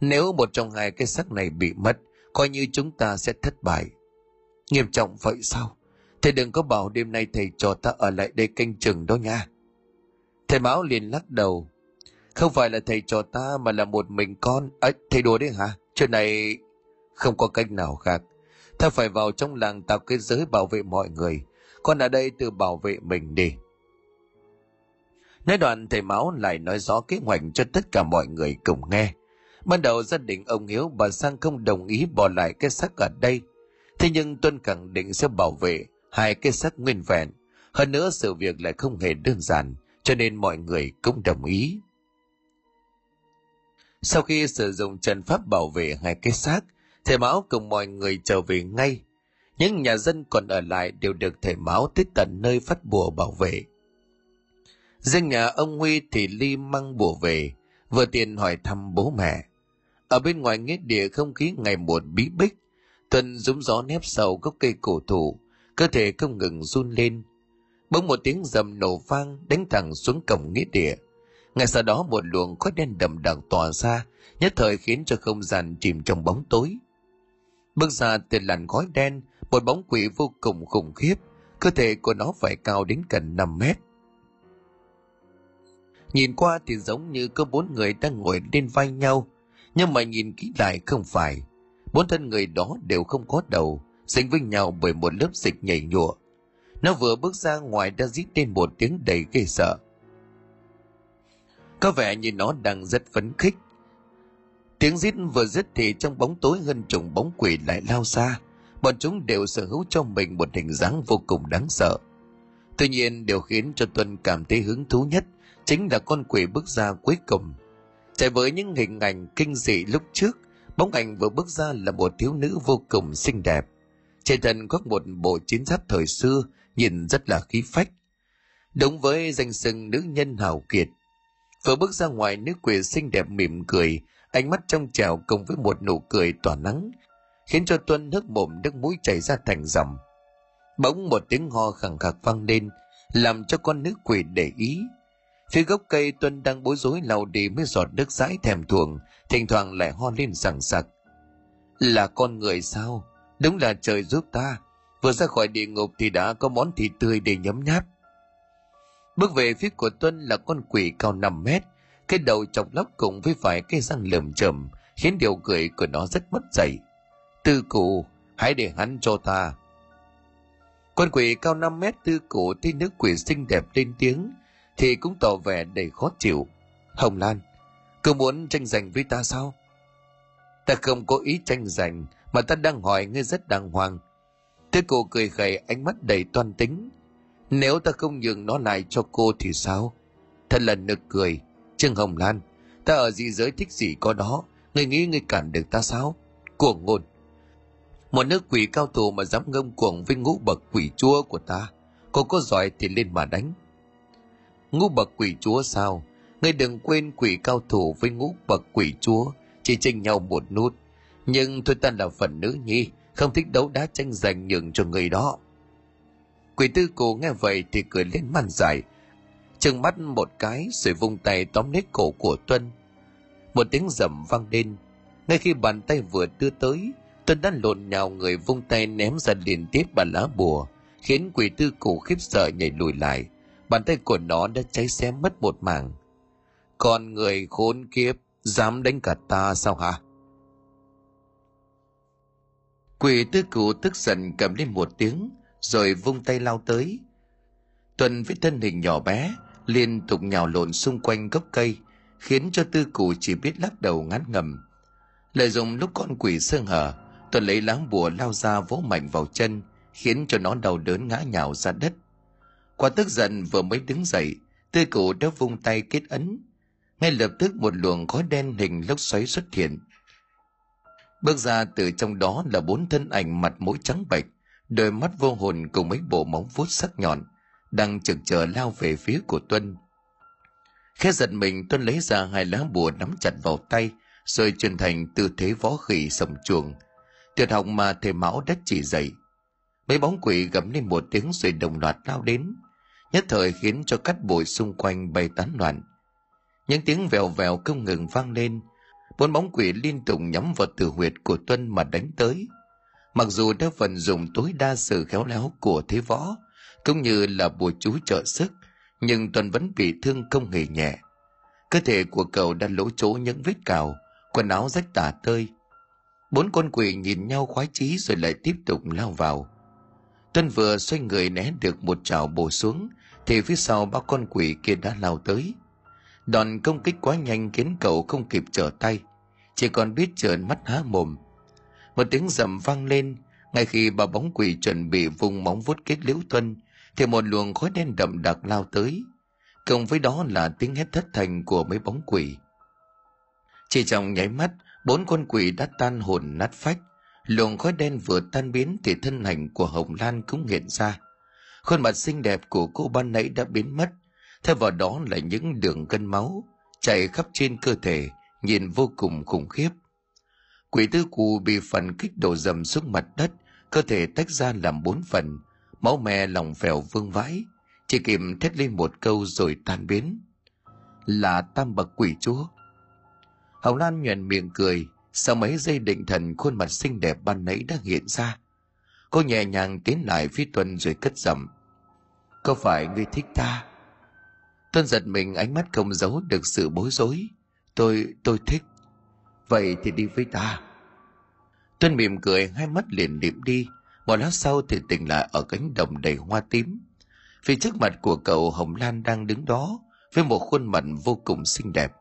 Nếu một trong hai cái xác này bị mất, coi như chúng ta sẽ thất bại. Nghiêm trọng vậy sao? Thầy đừng có bảo đêm nay thầy cho ta ở lại đây canh chừng đó nha. Thầy báo liền lắc đầu không phải là thầy cho ta mà là một mình con. Ấy à, thầy đùa đấy hả? Chuyện này không có cách nào khác. Ta phải vào trong làng tạo cái giới bảo vệ mọi người. Con ở đây tự bảo vệ mình đi. Nói đoạn thầy máu lại nói rõ kế hoạch cho tất cả mọi người cùng nghe. Ban đầu gia đình ông hiếu bà sang không đồng ý bỏ lại cái xác ở đây. Thế nhưng tuân khẳng định sẽ bảo vệ hai cái xác nguyên vẹn. Hơn nữa sự việc lại không hề đơn giản cho nên mọi người cũng đồng ý sau khi sử dụng trận pháp bảo vệ hai cái xác, thầy mão cùng mọi người trở về ngay. Những nhà dân còn ở lại đều được thầy mão tới tận nơi phát bùa bảo vệ. Riêng nhà ông huy thì ly mang bùa về, vừa tiền hỏi thăm bố mẹ. Ở bên ngoài nghĩa địa không khí ngày một bí bích, tuần rúng gió nép sau gốc cây cổ thụ, cơ thể không ngừng run lên. Bỗng một tiếng rầm nổ vang, đánh thẳng xuống cổng nghĩa địa ngay sau đó một luồng khói đen đậm đặc tỏa ra, nhất thời khiến cho không gian chìm trong bóng tối. Bước ra từ làn khói đen, một bóng quỷ vô cùng khủng khiếp, cơ thể của nó phải cao đến gần 5 mét. Nhìn qua thì giống như có bốn người đang ngồi lên vai nhau, nhưng mà nhìn kỹ lại không phải. Bốn thân người đó đều không có đầu, dính với nhau bởi một lớp dịch nhảy nhụa. Nó vừa bước ra ngoài đã rít lên một tiếng đầy ghê sợ có vẻ như nó đang rất phấn khích. Tiếng rít vừa dứt thì trong bóng tối hơn trùng bóng quỷ lại lao xa bọn chúng đều sở hữu cho mình một hình dáng vô cùng đáng sợ. Tuy nhiên, điều khiến cho tuân cảm thấy hứng thú nhất chính là con quỷ bước ra cuối cùng. Chạy với những hình ảnh kinh dị lúc trước, bóng ảnh vừa bước ra là một thiếu nữ vô cùng xinh đẹp. Trên thân có một bộ chiến giáp thời xưa, nhìn rất là khí phách. Đúng với danh xưng nữ nhân hào kiệt vừa bước ra ngoài, nữ quỷ xinh đẹp mỉm cười. Ánh mắt trong trèo cùng với một nụ cười tỏa nắng, khiến cho tuân nước mồm, nước mũi chảy ra thành dòng. Bỗng một tiếng ho khẳng khặc vang lên, làm cho con nữ quỷ để ý. Phía gốc cây, tuân đang bối rối lau đi mấy giọt nước dãi thèm thuồng, thỉnh thoảng lại ho lên sằng sặc là con người sao? Đúng là trời giúp ta. Vừa ra khỏi địa ngục thì đã có món thịt tươi để nhấm nháp bước về phía của tuân là con quỷ cao 5 mét, cái đầu chọc lóc cùng với vài cái răng lởm chởm khiến điều cười của nó rất mất dạy tư cụ, hãy để hắn cho ta. Con quỷ cao 5 mét tư cụ thấy nữ quỷ xinh đẹp lên tiếng, thì cũng tỏ vẻ đầy khó chịu. Hồng lan cứ muốn tranh giành với ta sao? Ta không có ý tranh giành, mà ta đang hỏi ngươi rất đàng hoàng. Tư cụ cười khẩy, ánh mắt đầy toan tính nếu ta không nhường nó lại cho cô thì sao? Thật là nực cười. Trương hồng lan, ta ở dị giới thích gì có đó? Người nghĩ người cản được ta sao? Cuồng ngôn. Một nước quỷ cao thủ mà dám ngâm cuồng với ngũ bậc quỷ chúa của ta. Cô có giỏi thì lên mà đánh. Ngũ bậc quỷ chúa sao? Ngươi đừng quên quỷ cao thủ với ngũ bậc quỷ chúa. Chỉ tranh nhau một nút. Nhưng tôi ta là phần nữ nhi. Không thích đấu đá tranh giành nhường cho người đó quỷ tư cổ nghe vậy thì cười lên man dài chừng mắt một cái rồi vung tay tóm lấy cổ của tuân. Một tiếng rầm vang lên. Ngay khi bàn tay vừa đưa tới, tuân đã lộn nhào người vung tay ném ra liên tiếp bàn lá bùa, khiến quỷ tư cổ khiếp sợ nhảy lùi lại. Bàn tay của nó đã cháy xém mất một mảng. Còn người khốn kiếp, dám đánh cả ta sao hả? Quỷ tư cụ tức giận cầm lên một tiếng rồi vung tay lao tới. Tuần với thân hình nhỏ bé, liên tục nhào lộn xung quanh gốc cây, khiến cho tư cụ chỉ biết lắc đầu ngán ngầm lợi dụng lúc con quỷ sơ hở, tuần lấy láng bùa lao ra vỗ mạnh vào chân, khiến cho nó đau đớn ngã nhào ra đất. Qua tức giận vừa mới đứng dậy, tư cụ đã vung tay kết ấn. Ngay lập tức một luồng khói đen hình lốc xoáy xuất hiện. Bước ra từ trong đó là bốn thân ảnh mặt mũi trắng bệch đôi mắt vô hồn cùng mấy bộ móng vuốt sắc nhọn, đang chực chờ lao về phía của tuân. Khẽ giật mình, tuân lấy ra hai lá bùa nắm chặt vào tay, rồi chuyển thành tư thế võ khỉ sầm chuồng. Tuyệt học mà thầy mão đã chỉ dạy. Mấy bóng quỷ gầm lên một tiếng rồi đồng loạt lao đến. Nhất thời khiến cho cát bụi xung quanh bay tán loạn. Những tiếng vèo vèo không ngừng vang lên. Bốn bóng quỷ liên tục nhắm vào tử huyệt của tuân mà đánh tới mặc dù đã vận dụng tối đa sự khéo léo của thế võ, cũng như là bùa chú trợ sức, nhưng tuân vẫn bị thương không hề nhẹ. Cơ thể của cậu đã lỗ chỗ những vết cào, quần áo rách tả tơi. Bốn con quỷ nhìn nhau khoái chí rồi lại tiếp tục lao vào. Tuân vừa xoay người né được một chảo bổ xuống, thì phía sau ba con quỷ kia đã lao tới. Đòn công kích quá nhanh khiến cậu không kịp trở tay, chỉ còn biết trợn mắt há mồm một tiếng rầm vang lên. Ngay khi ba bóng quỷ chuẩn bị vùng móng vuốt kết liễu tuân, thì một luồng khói đen đậm đặc lao tới. Cộng với đó là tiếng hét thất thành của mấy bóng quỷ. Chỉ trong nháy mắt, bốn con quỷ đã tan hồn nát phách. Luồng khói đen vừa tan biến thì thân hình của hồng lan cũng hiện ra. Khuôn mặt xinh đẹp của cô ban nãy đã biến mất. Thay vào đó là những đường gân máu, chạy khắp trên cơ thể, nhìn vô cùng khủng khiếp quỷ tư cù bị phần kích đổ dầm xuống mặt đất, cơ thể tách ra làm bốn phần, máu me lòng phèo vương vãi, chỉ kịp thét lên một câu rồi tan biến. Là tam bậc quỷ chúa. Hồng lan nhuền miệng cười, sau mấy giây định thần khuôn mặt xinh đẹp ban nãy đã hiện ra. Cô nhẹ nhàng tiến lại phía tuân rồi cất giọng, có phải ngươi thích ta? Tuân giật mình, ánh mắt không giấu được sự bối rối. Tôi tôi thích vậy thì đi với ta. Tuân mỉm cười, hai mắt liền liệm đi. Một lát sau thì tỉnh lại ở cánh đồng đầy hoa tím. Phía trước mặt của cậu hồng lan đang đứng đó, với một khuôn mặt vô cùng xinh đẹp.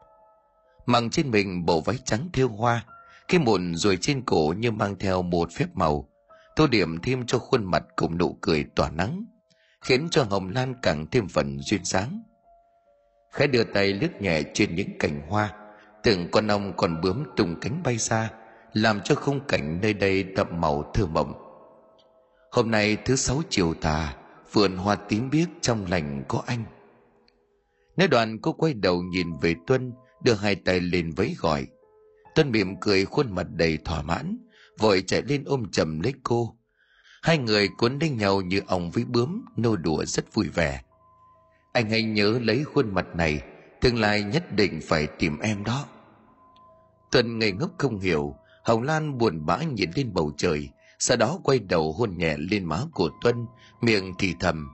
Mặc trên mình bộ váy trắng thêu hoa, cái mụn rồi trên cổ như mang theo một phép màu. Tô điểm thêm cho khuôn mặt cùng nụ cười tỏa nắng, khiến cho hồng lan càng thêm phần duyên dáng. Khẽ đưa tay lướt nhẹ trên những cành hoa từng con ong còn bướm tung cánh bay xa, làm cho khung cảnh nơi đây đậm màu thơ mộng. Hôm nay thứ sáu chiều tà, vườn hoa tím biếc trong lành có anh. Nếu đoàn cô quay đầu nhìn về tuân, đưa hai tay lên vẫy gọi. Tuân mỉm cười khuôn mặt đầy thỏa mãn, vội chạy lên ôm chầm lấy cô. Hai người cuốn lấy nhau như ong với bướm, nô đùa rất vui vẻ. Anh hãy nhớ lấy khuôn mặt này tương lai nhất định phải tìm em đó. Tuân ngây ngốc không hiểu, hồng lan buồn bã nhìn lên bầu trời, sau đó quay đầu hôn nhẹ lên má của tuân, miệng thì thầm.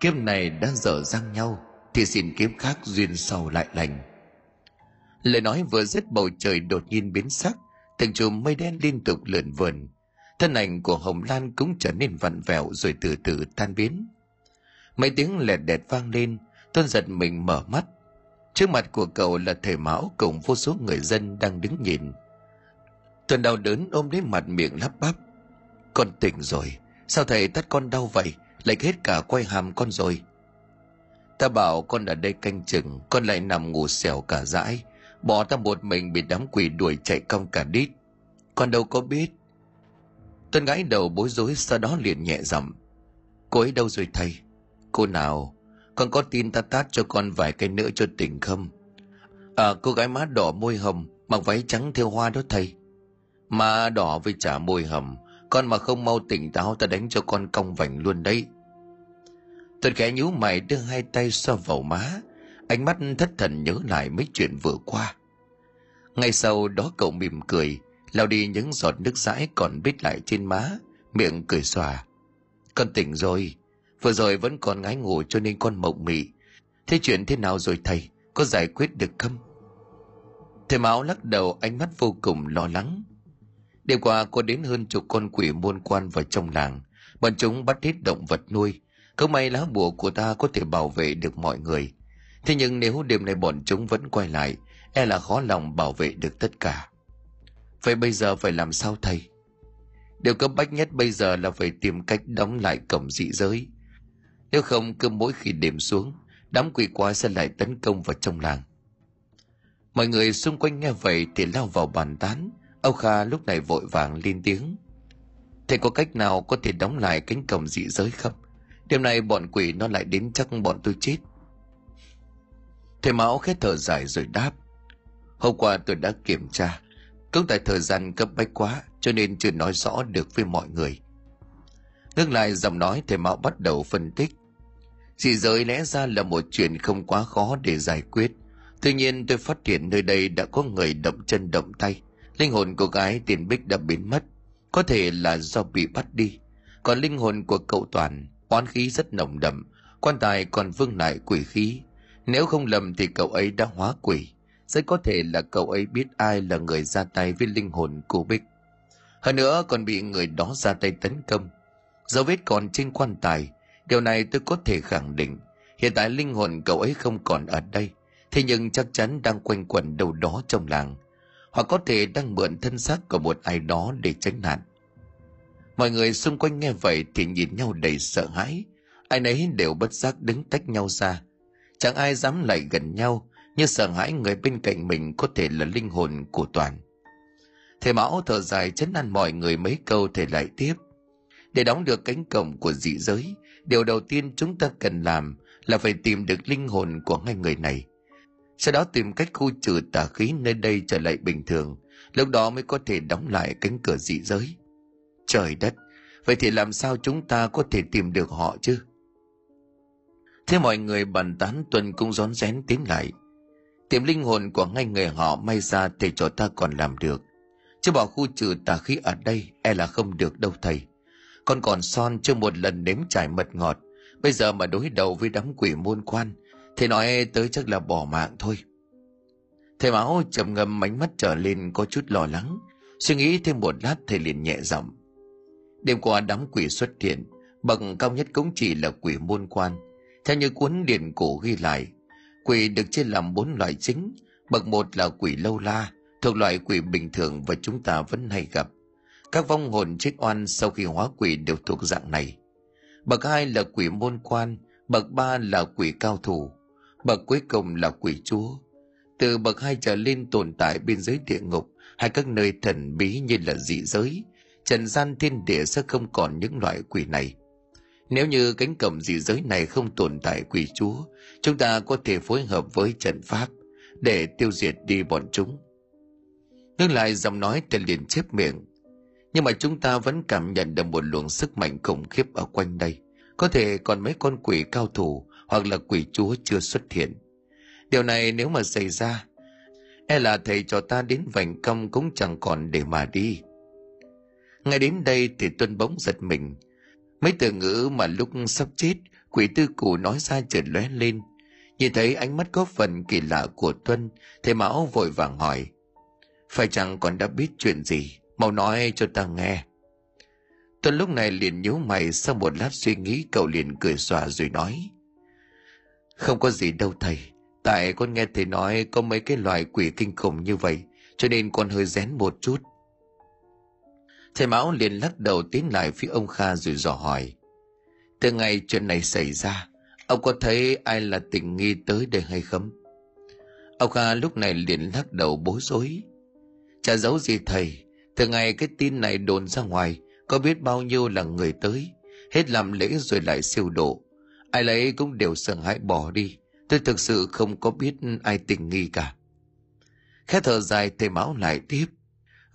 Kiếp này đã dở dang nhau, thì xin kiếp khác duyên sau lại lành. Lời nói vừa dứt bầu trời đột nhiên biến sắc, từng chùm mây đen liên tục lượn vườn. Thân ảnh của hồng lan cũng trở nên vặn vẹo rồi từ từ tan biến. Mấy tiếng lẹt đẹt vang lên, tuân giật mình mở mắt trước mặt của cậu là thầy mão cùng vô số người dân đang đứng nhìn. Tuần đau đớn ôm lấy mặt miệng lắp bắp. Con tỉnh rồi, sao thầy tắt con đau vậy? Lại hết cả quay hàm con rồi. Ta bảo con ở đây canh chừng, con lại nằm ngủ xẻo cả dãi. Bỏ ta một mình bị đám quỷ đuổi chạy cong cả đít. Con đâu có biết. Tuần gái đầu bối rối sau đó liền nhẹ giọng. Cô ấy đâu rồi thầy? Cô nào? Con có tin ta tát cho con vài cây nữa cho tỉnh không? À cô gái má đỏ môi hồng, mặc váy trắng theo hoa đó thầy. Má đỏ với trả môi hồng, con mà không mau tỉnh táo ta đánh cho con cong vành luôn đấy. Tôi khẽ nhíu mày đưa hai tay xoa vào má, ánh mắt thất thần nhớ lại mấy chuyện vừa qua. Ngay sau đó cậu mỉm cười lau đi những giọt nước dãi còn bít lại trên má, miệng cười xòa. Con tỉnh rồi vừa rồi vẫn còn ngái ngủ cho nên con mộng mị. Thế chuyện thế nào rồi thầy? Có giải quyết được không? Thầy mão lắc đầu, ánh mắt vô cùng lo lắng. Đêm qua có đến hơn chục con quỷ môn quan vào trong làng. Bọn chúng bắt hết động vật nuôi. Không may lá bùa của ta có thể bảo vệ được mọi người. Thế nhưng nếu đêm nay bọn chúng vẫn quay lại e là khó lòng bảo vệ được tất cả. Vậy bây giờ phải làm sao thầy? Điều cấp bách nhất bây giờ là phải tìm cách đóng lại cổng dị giới nếu không, cứ mỗi khi đêm xuống, đám quỷ quái sẽ lại tấn công vào trong làng. Mọi người xung quanh nghe vậy thì lao vào bàn tán. Âu kha lúc này vội vàng lên tiếng. Thầy có cách nào có thể đóng lại cánh cổng dị giới không? Đêm nay bọn quỷ nó lại đến chắc bọn tôi chết. Thầy mão khét thở dài rồi đáp. Hôm qua tôi đã kiểm tra. Cũng tại thời gian cấp bách quá, cho nên chưa nói rõ được với mọi người. Ngưng lại, giọng nói thầy mão bắt đầu phân tích dị giới lẽ ra là một chuyện không quá khó để giải quyết. Tuy nhiên tôi phát hiện nơi đây đã có người động chân động tay. Linh hồn của gái tiền bích đã biến mất. Có thể là do bị bắt đi. Còn linh hồn của cậu toàn, oán khí rất nồng đậm. Quan tài còn vương lại quỷ khí. Nếu không lầm thì cậu ấy đã hóa quỷ. Rất có thể là cậu ấy biết ai là người ra tay với linh hồn cô bích. Hơn nữa còn bị người đó ra tay tấn công. Dấu vết còn trên quan tài điều này tôi có thể khẳng định. Hiện tại linh hồn cậu ấy không còn ở đây, thế nhưng chắc chắn đang quanh quẩn đâu đó trong làng. Hoặc có thể đang mượn thân xác của một ai đó để tránh nạn. Mọi người xung quanh nghe vậy thì nhìn nhau đầy sợ hãi. Ai nấy đều bất giác đứng tách nhau ra. Chẳng ai dám lại gần nhau, như sợ hãi người bên cạnh mình có thể là linh hồn của toàn. Thầy mão thở dài chấn an mọi người mấy câu thầy lại tiếp. Để đóng được cánh cổng của dị giới điều đầu tiên chúng ta cần làm là phải tìm được linh hồn của hai người này. Sau đó tìm cách khu trừ tà khí nơi đây trở lại bình thường. Lúc đó mới có thể đóng lại cánh cửa dị giới. Trời đất, vậy thì làm sao chúng ta có thể tìm được họ chứ? Thế mọi người bàn tán tuần cũng rón rén tiến lại. Tìm linh hồn của ngay người họ may ra thầy cho ta còn làm được. Chứ bỏ khu trừ tà khí ở đây e là không được đâu thầy con còn son chưa một lần nếm trải mật ngọt. Bây giờ mà đối đầu với đám quỷ môn quan, thì nói tới chắc là bỏ mạng thôi. Thầy máu trầm ngâm ánh mắt trở lên có chút lo lắng, suy nghĩ thêm một lát thầy liền nhẹ giọng. Đêm qua đám quỷ xuất hiện, bậc cao nhất cũng chỉ là quỷ môn quan. Theo như cuốn điển cổ ghi lại, quỷ được chia làm bốn loại chính. Bậc một là quỷ lâu la, thuộc loại quỷ bình thường và chúng ta vẫn hay gặp các vong hồn chết oan sau khi hóa quỷ đều thuộc dạng này. Bậc hai là quỷ môn quan, bậc ba là quỷ cao thủ, bậc cuối cùng là quỷ chúa. Từ bậc hai trở lên tồn tại bên dưới địa ngục, hay các nơi thần bí như là dị giới, trần gian thiên địa sẽ không còn những loại quỷ này. Nếu như cánh cổng dị giới này không tồn tại quỷ chúa, chúng ta có thể phối hợp với trận pháp để tiêu diệt đi bọn chúng. Ngưng lại, giọng nói tên liền chép miệng nhưng mà chúng ta vẫn cảm nhận được một luồng sức mạnh khủng khiếp ở quanh đây. Có thể còn mấy con quỷ cao thủ hoặc là quỷ chúa chưa xuất hiện. Điều này nếu mà xảy ra e là thầy cho ta đến vành câm cũng chẳng còn để mà đi. Ngay đến đây thì tuân bỗng giật mình. Mấy từ ngữ mà lúc sắp chết, quỷ tư cụ nói ra chợt lóe lên. Nhìn thấy ánh mắt có phần kỳ lạ của tuân, thầy mão vội vàng hỏi, phải chăng còn đã biết chuyện gì? Mau nói cho ta nghe. Tuấn lúc này liền nhíu mày sau một lát suy nghĩ, cậu liền cười xòa rồi nói. Không có gì đâu thầy, tại con nghe thầy nói có mấy cái loài quỷ kinh khủng như vậy, cho nên con hơi rén một chút. Thầy mão liền lắc đầu tiến lại phía ông kha rồi dò hỏi. Từ ngày chuyện này xảy ra, ông có thấy ai là tình nghi tới đây hay không? Ông kha lúc này liền lắc đầu bối rối. Chả giấu gì thầy từ ngày cái tin này đồn ra ngoài, có biết bao nhiêu là người tới. Hết làm lễ rồi lại siêu độ. Ai lấy cũng đều sợ hãi bỏ đi. Tôi thực sự không có biết ai tình nghi cả. Khẽ thở dài, thầy máu lại tiếp.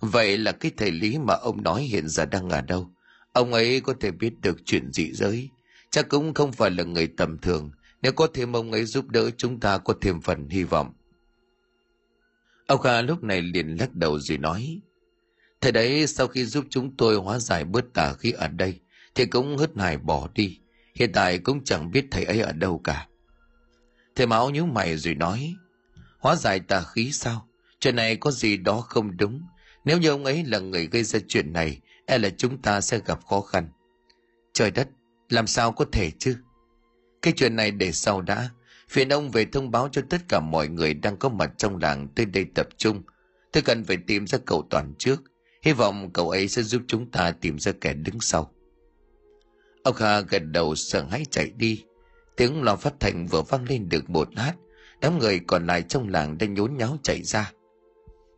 Vậy là cái thầy lý mà ông nói hiện giờ đang ở đâu? Ông ấy có thể biết được chuyện dị giới. Chắc cũng không phải là người tầm thường. Nếu có thêm ông ấy giúp đỡ chúng ta có thêm phần hy vọng. Ông kha lúc này liền lắc đầu rồi nói thầy đấy, sau khi giúp chúng tôi hóa giải bớt tà khí ở đây, thì cũng hớt hải bỏ đi. Hiện tại cũng chẳng biết thầy ấy ở đâu cả. Thầy máu nhíu mày rồi nói, hóa giải tà khí sao? Chuyện này có gì đó không đúng. Nếu như ông ấy là người gây ra chuyện này e là chúng ta sẽ gặp khó khăn. Trời đất, làm sao có thể chứ? Cái chuyện này để sau đã. Phiền ông về thông báo cho tất cả mọi người đang có mặt trong làng tới đây tập trung. Tôi cần phải tìm ra cậu toàn trước hy vọng cậu ấy sẽ giúp chúng ta tìm ra kẻ đứng sau. Ông kha gật đầu sợ hãi chạy đi. Tiếng lò phát thanh vừa vang lên được một lát đám người còn lại trong làng đã nhốn nháo chạy ra.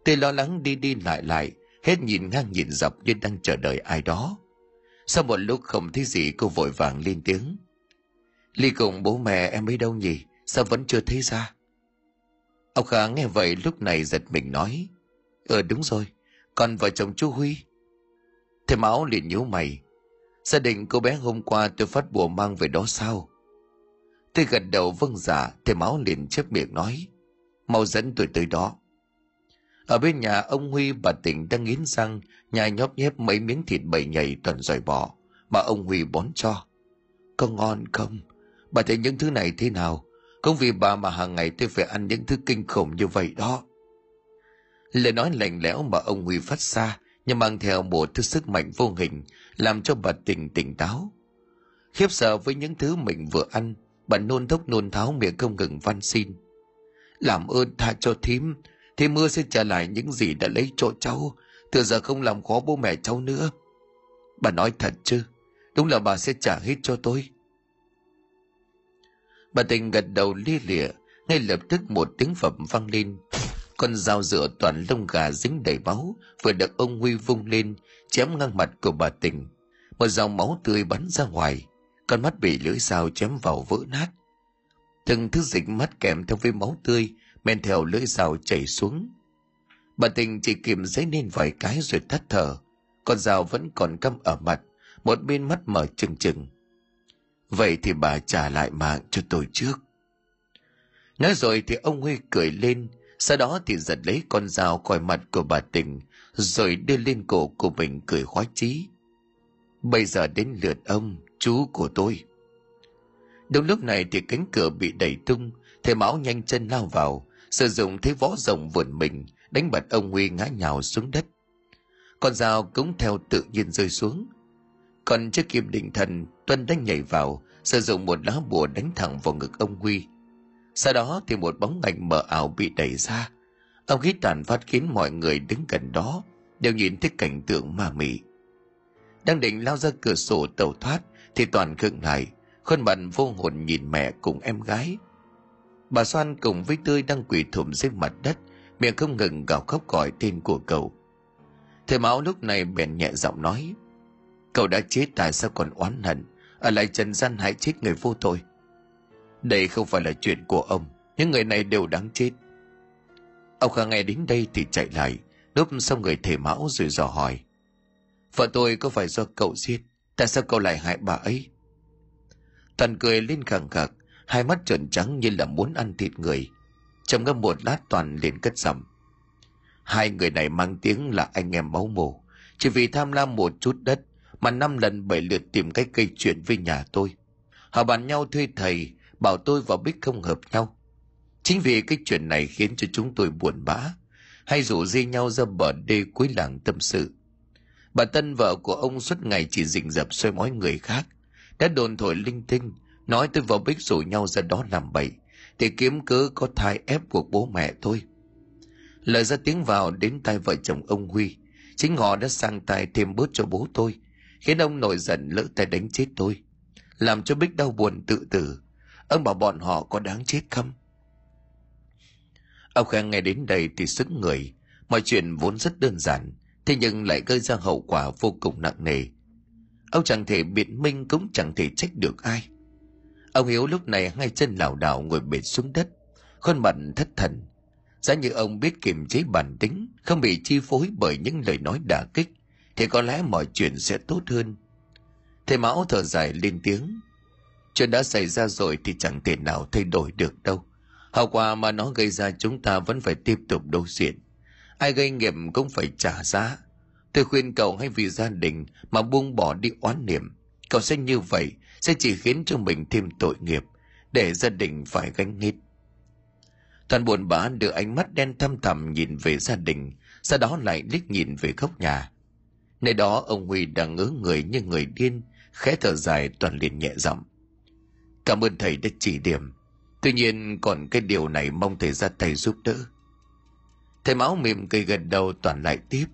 Tôi lo lắng đi đi lại lại, hết nhìn ngang nhìn dọc như đang chờ đợi ai đó. Sau một lúc không thấy gì, cô vội vàng lên tiếng. Ly cùng bố mẹ em ấy đâu nhỉ? Sao vẫn chưa thấy ra? Ông khả nghe vậy lúc này giật mình nói. Ờ đúng rồi còn vợ chồng chú huy thầy máu liền nhíu mày gia đình cô bé hôm qua tôi phát bùa mang về đó sao tôi gật đầu vâng dạ thầy máu liền chép miệng nói mau dẫn tôi tới đó ở bên nhà, ông Huy, bà Tỉnh đang nghiến răng, nhai nhóp nhép mấy miếng thịt bầy nhầy toàn dòi bỏ, mà ông Huy bón cho. Có ngon không? Bà thấy những thứ này thế nào? Không vì bà mà hàng ngày tôi phải ăn những thứ kinh khủng như vậy đó. Lời nói lạnh lẽo mà ông Huy phát ra nhưng mang theo một thứ sức mạnh vô hình làm cho bà Tỉnh tỉnh táo. Khiếp sợ với những thứ mình vừa ăn, bà nôn thốc nôn tháo miệng không ngừng van xin. Làm ơn tha cho thím, thì mưa sẽ trả lại những gì đã lấy chỗ cháu từ giờ không làm khó bố mẹ cháu nữa bà nói thật chứ đúng là bà sẽ trả hết cho tôi bà tình gật đầu lia lịa ngay lập tức một tiếng phẩm vang lên con dao dựa toàn lông gà dính đầy máu, vừa được ông huy vung lên, chém ngang mặt của bà tình. Một dòng máu tươi bắn ra ngoài, con mắt bị lưỡi dao chém vào vỡ nát. Từng thứ dịch mắt kèm theo với máu tươi, men theo lưỡi dao chảy xuống. Bà tình chỉ kìm giấy lên vài cái rồi thắt thở. Con dao vẫn còn căm ở mặt, một bên mắt mở trừng trừng. Vậy thì bà trả lại mạng cho tôi trước. Nói rồi thì ông huy cười lên sau đó thì giật lấy con dao khỏi mặt của bà tình, rồi đưa lên cổ của mình cười khoái chí. Bây giờ đến lượt ông, chú của tôi. Đúng lúc này thì cánh cửa bị đẩy tung thầy mão nhanh chân lao vào, sử dụng thế võ rồng vườn mình, đánh bật ông huy ngã nhào xuống đất. Con dao cũng theo tự nhiên rơi xuống. Còn chưa kịp định thần tuân đã nhảy vào, sử dụng một lá bùa đánh thẳng vào ngực ông huy sau đó thì một bóng ảnh mờ ảo bị đẩy ra ông khí tàn phát khiến mọi người đứng gần đó đều nhìn thấy cảnh tượng ma mị đang định lao ra cửa sổ tàu thoát thì toàn khựng lại khuôn mặt vô hồn nhìn mẹ cùng em gái Bà xoan cùng với Tươi đang quỳ thụm dưới mặt đất, miệng không ngừng gào khóc gọi tên của cậu. Thầy máu lúc này bèn nhẹ giọng nói, cậu đã chết tại sao còn oán hận, ở lại trần gian hại chết người vô tội. Đây không phải là chuyện của ông, những người này đều đáng chết. Ông Khang nghe đến đây thì chạy lại, núp sau người thầy Mão rồi dò hỏi. Vợ tôi có phải do cậu giết, tại sao cậu lại hại bà ấy? Thần cười lên khẳng khặc, hai mắt trợn trắng như là muốn ăn thịt người trầm ngâm một lát toàn liền cất giọng hai người này mang tiếng là anh em máu mồ chỉ vì tham lam một chút đất mà năm lần bảy lượt tìm cách gây chuyện với nhà tôi họ bàn nhau thuê thầy bảo tôi và bích không hợp nhau. Chính vì cái chuyện này khiến cho chúng tôi buồn bã, hay rủ dê nhau ra bờ đê cuối làng tâm sự. Bà tân vợ của ông suốt ngày chỉ rình rập soi mói người khác. Đã đồn thổi linh tinh, nói tôi và bích rủ nhau ra đó làm bậy, để kiếm cớ có thai ép buộc bố mẹ thôi. Lời ra tiếng vào đến tai vợ chồng ông huy, chính họ đã sang tay thêm bớt cho bố tôi, khiến ông nổi giận lỡ tay đánh chết tôi, làm cho bích đau buồn tự tử ông bảo bọn họ có đáng chết không ông khang nghe đến đây thì sức người mọi chuyện vốn rất đơn giản thế nhưng lại gây ra hậu quả vô cùng nặng nề ông chẳng thể biện minh cũng chẳng thể trách được ai Ông Hiếu lúc này hai chân lảo đảo ngồi bệt xuống đất, khuôn mặt thất thần. Giá như ông biết kiềm chế bản tính, không bị chi phối bởi những lời nói đả kích, thì có lẽ mọi chuyện sẽ tốt hơn. Thầy Mão thở dài lên tiếng. Chuyện đã xảy ra rồi thì chẳng thể nào thay đổi được đâu. Hậu quả mà nó gây ra chúng ta vẫn phải tiếp tục đối diện. Ai gây nghiệp cũng phải trả giá. Tôi khuyên cậu hãy vì gia đình mà buông bỏ đi oán niệm. Cậu sẽ như vậy sẽ chỉ khiến cho mình thêm tội nghiệp, để gia đình phải gánh hết toàn buồn bã đưa ánh mắt đen thăm thẳm nhìn về gia đình, sau đó lại liếc nhìn về góc nhà nơi đó, ông huy đang ngớ người như người điên, khẽ thở dài toàn liền nhẹ giọng cảm ơn thầy đã chỉ điểm. Tuy nhiên còn cái điều này mong thầy ra tay giúp đỡ. Thầy máu mỉm cười gần đầu toàn lại tiếp.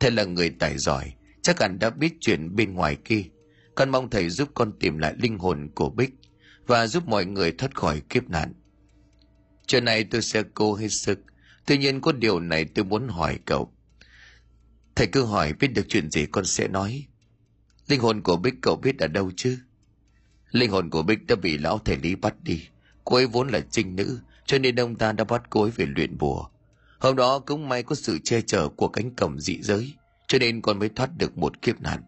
Thầy là người tài giỏi, chắc hẳn đã biết chuyện bên ngoài kia. Con mong thầy giúp con tìm lại linh hồn của Bích và giúp mọi người thoát khỏi kiếp nạn. chuyện này tôi sẽ cố hết sức. Tuy nhiên có điều này tôi muốn hỏi cậu. Thầy cứ hỏi biết được chuyện gì con sẽ nói. Linh hồn của bích cậu biết ở đâu chứ? Linh hồn của bích đã bị lão thể lý bắt đi. Cô ấy vốn là trinh nữ, cho nên ông ta đã bắt cô ấy về luyện bùa. Hôm đó cũng may có sự che chở của cánh cổng dị giới, cho nên con mới thoát được một kiếp nạn.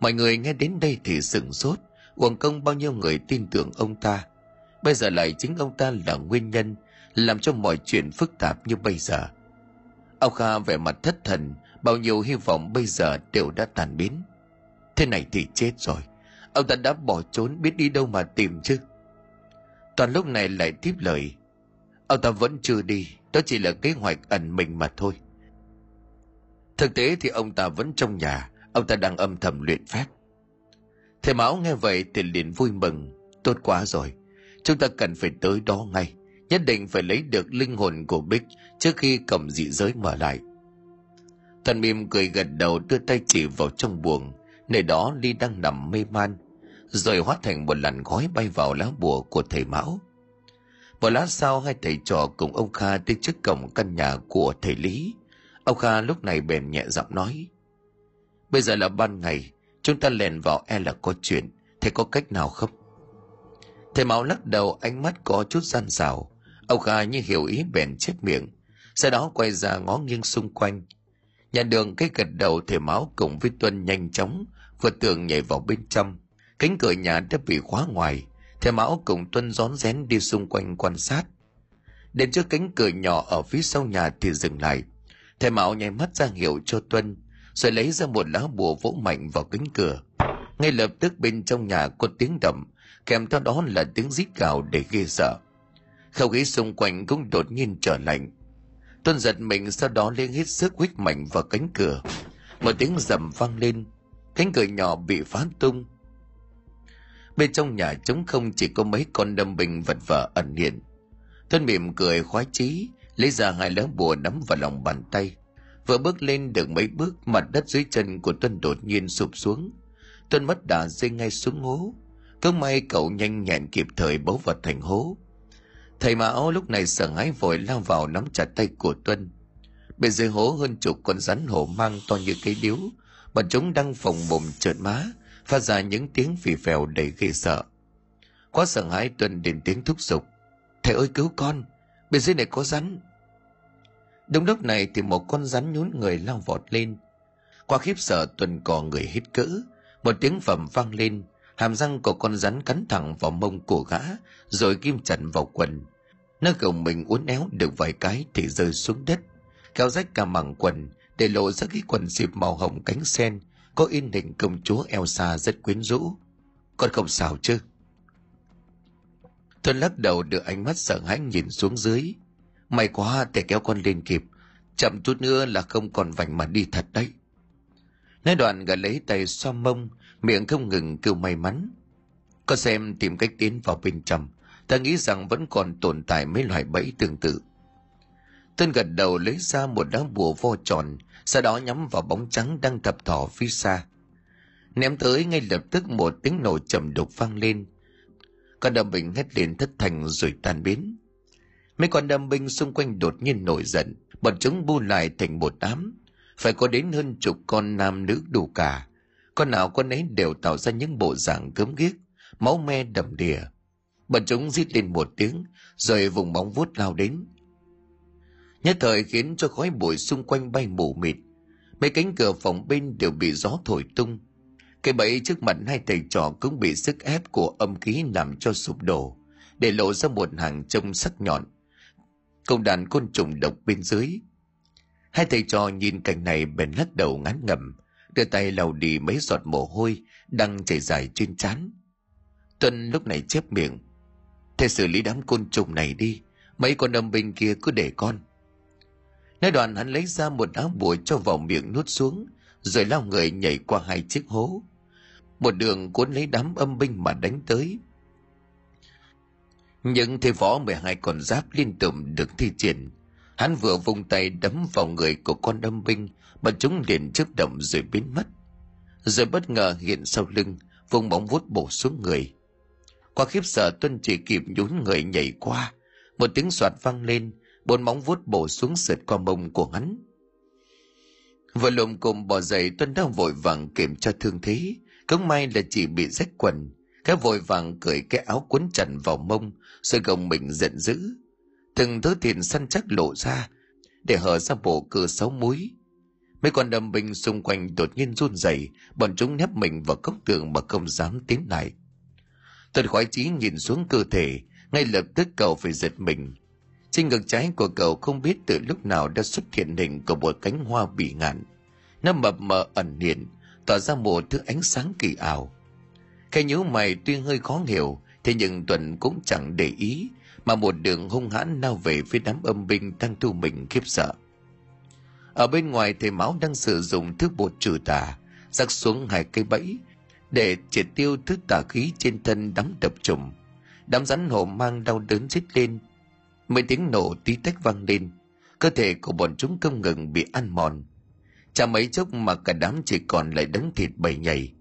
Mọi người nghe đến đây thì sửng sốt Quảng công bao nhiêu người tin tưởng ông ta. Bây giờ lại chính ông ta là nguyên nhân, làm cho mọi chuyện phức tạp như bây giờ. Ông kha vẻ mặt thất thần, bao nhiêu hy vọng bây giờ đều đã tàn biến. Thế này thì chết rồi ông ta đã bỏ trốn biết đi đâu mà tìm chứ. Toàn lúc này lại tiếp lời. Ông ta vẫn chưa đi, đó chỉ là kế hoạch ẩn mình mà thôi. Thực tế thì ông ta vẫn trong nhà, ông ta đang âm thầm luyện phép. Thầy mão nghe vậy thì liền vui mừng. Tốt quá rồi, chúng ta cần phải tới đó ngay, nhất định phải lấy được linh hồn của bích trước khi cầm dị giới mở lại. Thần mìm cười gật đầu đưa tay chỉ vào trong buồng, nơi đó ly đang nằm mê man rồi hóa thành một làn khói bay vào lá bùa của thầy mão. Một lát sau hai thầy trò cùng ông kha tới trước cổng căn nhà của thầy lý. Ông kha lúc này bèn nhẹ giọng nói, bây giờ là ban ngày, chúng ta lèn vào e là có chuyện, thầy có cách nào không? Thầy mão lắc đầu, ánh mắt có chút gian xảo ông kha như hiểu ý bèn chép miệng, sau đó quay ra ngó nghiêng xung quanh. Nhà đường cái gật đầu, thầy mão cùng với tuân nhanh chóng, vừa tường nhảy vào bên trong cánh cửa nhà đã bị khóa ngoài thầy mão cùng tuân rón rén đi xung quanh quan sát. Đến trước cánh cửa nhỏ ở phía sau nhà thì dừng lại. Thầy mão nháy mắt ra hiệu cho tuân, rồi lấy ra một lá bùa vỗ mạnh vào cánh cửa. Ngay lập tức bên trong nhà có tiếng đậm, kèm theo đó là tiếng rít gào để ghê sợ. Không khí xung quanh cũng đột nhiên trở lạnh. Tuân giật mình sau đó lên hết sức huých mạnh vào cánh cửa. Một tiếng rầm vang lên, cánh cửa nhỏ bị phá tung bên trong nhà trống không chỉ có mấy con đâm bình vật vờ ẩn hiện. Tuân mỉm cười khoái chí, lấy ra hai lá bùa nắm vào lòng bàn tay. Vừa bước lên được mấy bước, mặt đất dưới chân của tuân đột nhiên sụp xuống. Tuân mất đà rơi ngay xuống hố cứ may cậu nhanh nhẹn kịp thời bấu vật thành hố. Thầy mão lúc này sợ hãi vội lao vào nắm chặt tay của tuân bên dưới hố hơn chục con rắn hổ mang to như cây điếu. Bọn chúng đang phồng bồm trợn má phát ra những tiếng phì phèo đầy ghê sợ. Quá sợ hãi tuân đến tiếng thúc giục. Thầy ơi, cứu con, bên dưới này có rắn. Đúng lúc này thì một con rắn nhún người lao vọt lên. Qua khiếp sợ tuần cò người hít cỡ. Một tiếng phẩm vang lên, hàm răng của con rắn cắn thẳng vào mông của gã, rồi kim chặt vào quần. Nó gồng mình uốn éo được vài cái thì rơi xuống đất, kéo rách cả mảng quần để lộ ra cái quần xịp màu hồng cánh sen có in hình công chúa Elsa rất quyến rũ. Con không sao chứ? Tuân lắc đầu đưa ánh mắt sợ hãi nhìn xuống dưới. May quá thể kéo con lên kịp. Chậm chút nữa là không còn vành mà đi thật đấy. Nói đoạn gã lấy tay xoa mông, miệng không ngừng kêu may mắn. Con xem tìm cách tiến vào bên trong. Ta nghĩ rằng vẫn còn tồn tại mấy loại bẫy tương tự. Tân gật đầu lấy ra một đám bùa vo tròn, sau đó nhắm vào bóng trắng đang thập thỏ phía xa. Ném tới ngay lập tức một tiếng nổ trầm đục vang lên. Con đâm bình hét lên thất thành rồi tan biến. Mấy con đâm binh xung quanh đột nhiên nổi giận, bọn chúng bu lại thành một đám. Phải có đến hơn chục con nam nữ đủ cả. Con nào con ấy đều tạo ra những bộ dạng cấm ghiếc, máu me đầm đìa. Bọn chúng rít lên một tiếng, rồi vùng bóng vuốt lao đến nhất thời khiến cho khói bụi xung quanh bay mù mịt. Mấy cánh cửa phòng bên đều bị gió thổi tung. Cây bẫy trước mặt hai thầy trò cũng bị sức ép của âm khí làm cho sụp đổ, để lộ ra một hàng trông sắc nhọn. Công đàn côn trùng độc bên dưới. Hai thầy trò nhìn cảnh này bèn lắc đầu ngán ngẩm, đưa tay lau đi mấy giọt mồ hôi đang chảy dài trên trán. Tuân lúc này chép miệng thầy xử lý đám côn trùng này đi, mấy con âm binh kia cứ để con. Nói đoạn hắn lấy ra một áo bùa cho vào miệng nuốt xuống, rồi lao người nhảy qua hai chiếc hố. Một đường cuốn lấy đám âm binh mà đánh tới. những thế võ 12 con giáp liên tục được thi triển. Hắn vừa vung tay đấm vào người của con âm binh, mà chúng liền chớp động rồi biến mất. Rồi bất ngờ hiện sau lưng, vùng bóng vuốt bổ xuống người. Qua khiếp sợ Tuân chỉ kịp nhún người nhảy qua, một tiếng soạt vang lên bốn móng vuốt bổ xuống sượt qua mông của hắn. Vừa lồm cồm bỏ dậy tuân đang vội vàng kiểm tra thương thế. Cũng may là chỉ bị rách quần. Cái vội vàng cởi cái áo quấn chặt vào mông, rồi gồng mình giận dữ. Từng thứ thịt săn chắc lộ ra, để hở ra bộ cửa sáu múi. Mấy con đầm binh xung quanh đột nhiên run rẩy, bọn chúng nép mình vào cốc tường mà không dám tiến lại. Tuần khoái chí nhìn xuống cơ thể, ngay lập tức cậu phải giật mình trên ngực trái của cậu không biết từ lúc nào đã xuất hiện hình của một cánh hoa bị ngạn. Nó mập mờ ẩn hiện, tỏa ra một thứ ánh sáng kỳ ảo. Cái nhíu mày tuy hơi khó hiểu, thế nhưng tuần cũng chẳng để ý, mà một đường hung hãn lao về phía đám âm binh đang thu mình khiếp sợ. Ở bên ngoài thầy máu đang sử dụng thứ bột trừ tà, rắc xuống hai cây bẫy để triệt tiêu thứ tà khí trên thân đám đập trùng đám rắn hổ mang đau đớn rít lên mấy tiếng nổ tí tách vang lên. Cơ thể của bọn chúng không ngừng bị ăn mòn. Chả mấy chốc mà cả đám chỉ còn lại đống thịt bầy nhầy.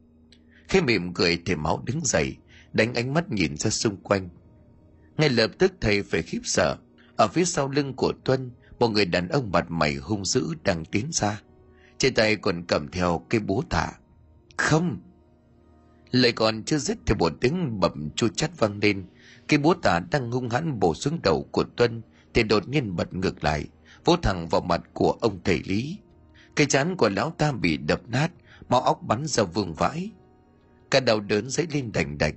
Khi mỉm cười thì máu đứng dậy, đánh ánh mắt nhìn ra xung quanh. Ngay lập tức thầy phải khiếp sợ. Ở phía sau lưng của tuân, một người đàn ông mặt mày hung dữ đang tiến ra. Trên tay còn cầm theo cây búa tạ. Không! Lời còn chưa dứt thì một tiếng bẩm chua chát vang lên cái búa tả đang hung hãn bổ xuống đầu của tuân thì đột nhiên bật ngược lại, vỗ thẳng vào mặt của ông thầy lý. Cái chán của lão ta bị đập nát, máu óc bắn ra vương vãi. Cả đầu đớn dấy lên đành đạch,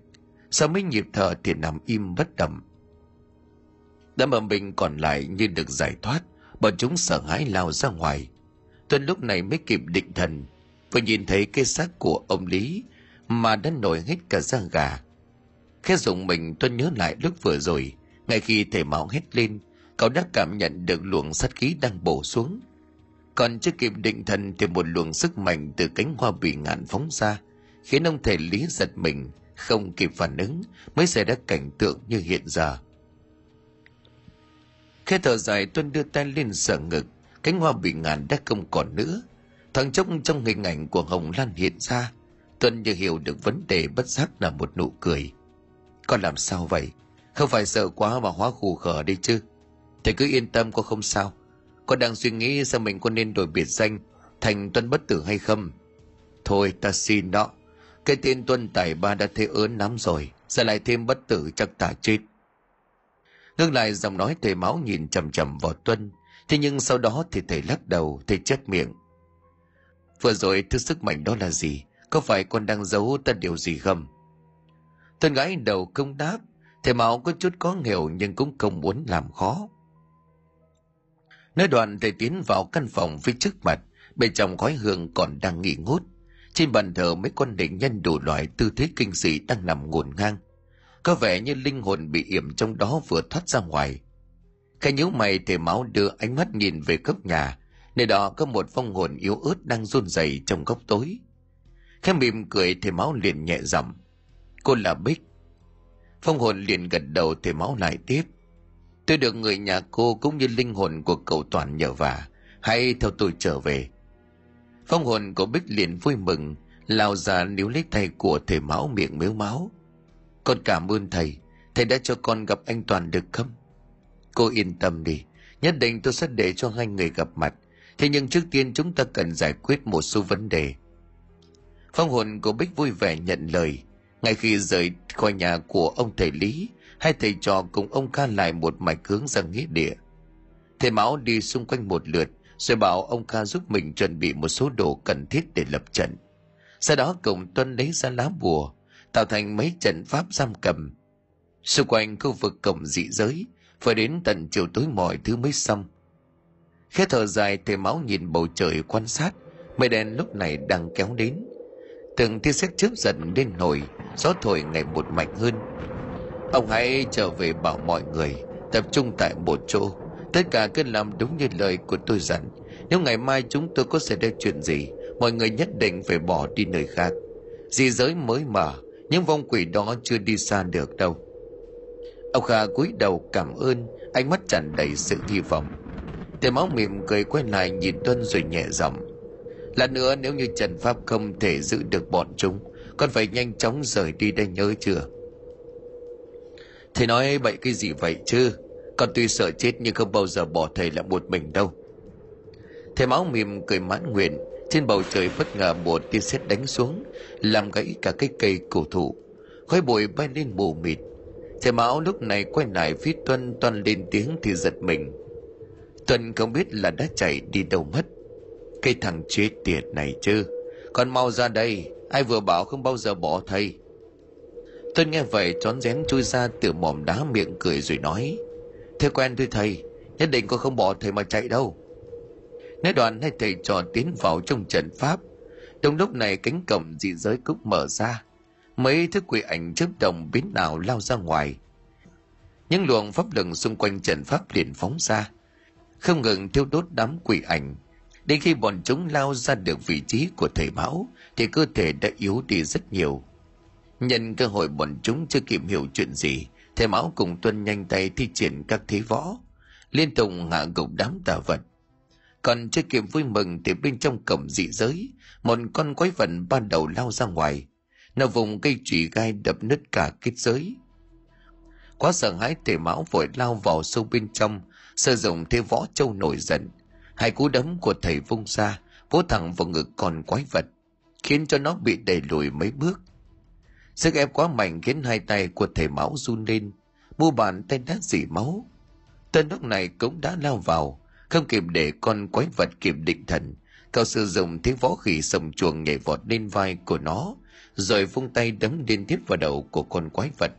sau mấy nhịp thở thì nằm im bất động. Đám âm binh còn lại như được giải thoát, bọn chúng sợ hãi lao ra ngoài. Tuân lúc này mới kịp định thần, vừa nhìn thấy cái xác của ông lý mà đã nổi hết cả da gà khẽ dùng mình tuân nhớ lại lúc vừa rồi. Ngay khi thể máu hét lên, cậu đã cảm nhận được luồng sát khí đang bổ xuống. Còn chưa kịp định thần thì một luồng sức mạnh từ cánh hoa bị ngạn phóng ra, khiến ông thầy lý giật mình, không kịp phản ứng, mới xảy ra cảnh tượng như hiện giờ. Khi thở dài tuân đưa tay lên sợ ngực, cánh hoa bị ngàn đã không còn nữa. Thoáng chốc trong hình ảnh của hồng lan hiện ra tuân như hiểu được vấn đề bất giác là một nụ cười con làm sao vậy? Không phải sợ quá mà hóa khù khở đi chứ. Thầy cứ yên tâm, con không sao. Con đang suy nghĩ xem mình có nên đổi biệt danh thành tuân bất tử hay không. Thôi, ta xin đó. Cái tên tuân tài ba đã thế ớn lắm rồi giờ lại thêm bất tử chắc ta chết. Ngưng lại giọng nói thầy máu nhìn chầm chầm vào tuân, thế nhưng sau đó thì thầy lắc đầu, thầy chép miệng. Vừa rồi thứ sức mạnh đó là gì? Có phải con đang giấu ta điều gì không? Thân gái đầu không đáp thầy máu có chút có hiểu nhưng cũng không muốn làm khó. Nói đoạn thầy tiến vào căn phòng phía trước mặt, bên trong khói hương còn đang nghỉ ngút. Trên bàn thờ mấy con định nhân đủ loại tư thế kinh dị đang nằm ngổn ngang. Có vẻ như linh hồn bị yểm trong đó vừa thoát ra ngoài. Cái nhíu mày thể máu đưa ánh mắt nhìn về góc nhà, nơi đó có một vong hồn yếu ớt đang run rẩy trong góc tối. Khẽ mỉm cười, thể máu liền nhẹ giọng cô là bích. Phong hồn liền gật đầu thể máu lại tiếp. Tôi được người nhà cô cũng như linh hồn của cậu toàn nhờ vả. Hãy theo tôi trở về. Phong hồn của bích liền vui mừng, lao ra níu lấy tay của thầy máu miệng mếu máu. Con cảm ơn thầy thầy đã cho con gặp anh toàn được không? Cô yên tâm đi, nhất định tôi sẽ để cho hai người gặp mặt. Thế nhưng trước tiên chúng ta cần giải quyết một số vấn đề. Phong hồn của bích vui vẻ nhận lời ngay khi rời khỏi nhà của ông thầy lý, hai thầy trò cùng ông ca lại một mạch hướng ra nghĩa địa. Thầy máu đi xung quanh một lượt, rồi bảo ông ca giúp mình chuẩn bị một số đồ cần thiết để lập trận. Sau đó cùng tuân lấy ra lá bùa, tạo thành mấy trận pháp giam cầm. Xung quanh khu vực cổng dị giới phải đến tận chiều tối mọi thứ mới xong. Khẽ thở dài, thầy máu nhìn bầu trời quan sát, mây đen lúc này đang kéo đến từng tia sét chớp dần lên nổi, gió thổi ngày một mạnh hơn. Ông hãy trở về bảo mọi người, tập trung tại một chỗ. Tất cả cứ làm đúng như lời của tôi dặn. Nếu ngày mai chúng tôi có xảy ra chuyện gì, mọi người nhất định phải bỏ đi nơi khác. Dị giới mới mở, những vong quỷ đó chưa đi xa được đâu. Ông kha cúi đầu cảm ơn, ánh mắt tràn đầy sự hy vọng. Tề máu mỉm cười quay lại nhìn tuân rồi nhẹ giọng lần nữa nếu như trần pháp không thể giữ được bọn chúng, con phải nhanh chóng rời đi đây nhớ chưa? Thầy nói bậy cái gì vậy chứ? Con tuy sợ chết nhưng không bao giờ bỏ thầy lại một mình đâu. Thầy máu mỉm cười mãn nguyện, trên bầu trời bất ngờ một tia sét đánh xuống, làm gãy cả cái cây cổ thụ. Khói bụi bay lên mù mịt. Thầy máu lúc này quay lại phía tuân tuân lên tiếng thì giật mình. Tuân không biết là đã chạy đi đâu mất cái thằng chết tiệt này chứ. Con mau ra đây, ai vừa bảo không bao giờ bỏ thầy. Tôi nghe vậy trón rén chui ra từ mỏm đá miệng cười rồi nói, thế quen thôi thầy, nhất định con không bỏ thầy mà chạy đâu. Nói đoạn, hai thầy trò tiến vào trong trận pháp. Trong lúc này, cánh cổng dị giới cũng mở ra. Mấy thứ quỷ ảnh chớp đồng biến nào lao ra ngoài. Những luồng pháp lực xung quanh trận pháp liền phóng ra. Không ngừng thiêu đốt đám quỷ ảnh đến khi bọn chúng lao ra được vị trí của thầy bão, thì cơ thể đã yếu đi rất nhiều. Nhân cơ hội bọn chúng chưa kịp hiểu chuyện gì thầy bão cùng tuân nhanh tay thi triển các thế võ, liên tục hạ gục đám tà vật. Còn chưa kịp vui mừng thì bên trong cổng dị giới, một con quái vật ban đầu lao ra ngoài. Nó vùng cây chùy gai đập nứt cả kết giới. Quá sợ hãi thể mão vội lao vào sâu bên trong, sử dụng thế võ châu nổi giận hai cú đấm của thầy vung ra, vỗ thẳng vào ngực con quái vật, khiến cho nó bị đẩy lùi mấy bước. Sức ép quá mạnh khiến hai tay của thầy máu run lên, mu bàn tay đã dỉ máu. Tên lúc này cũng đã lao vào, không kịp để con quái vật kịp định thần cậu sử dụng thế võ khỉ sầm chuồng nhảy vọt lên vai của nó, rồi vung tay đấm liên tiếp vào đầu của con quái vật.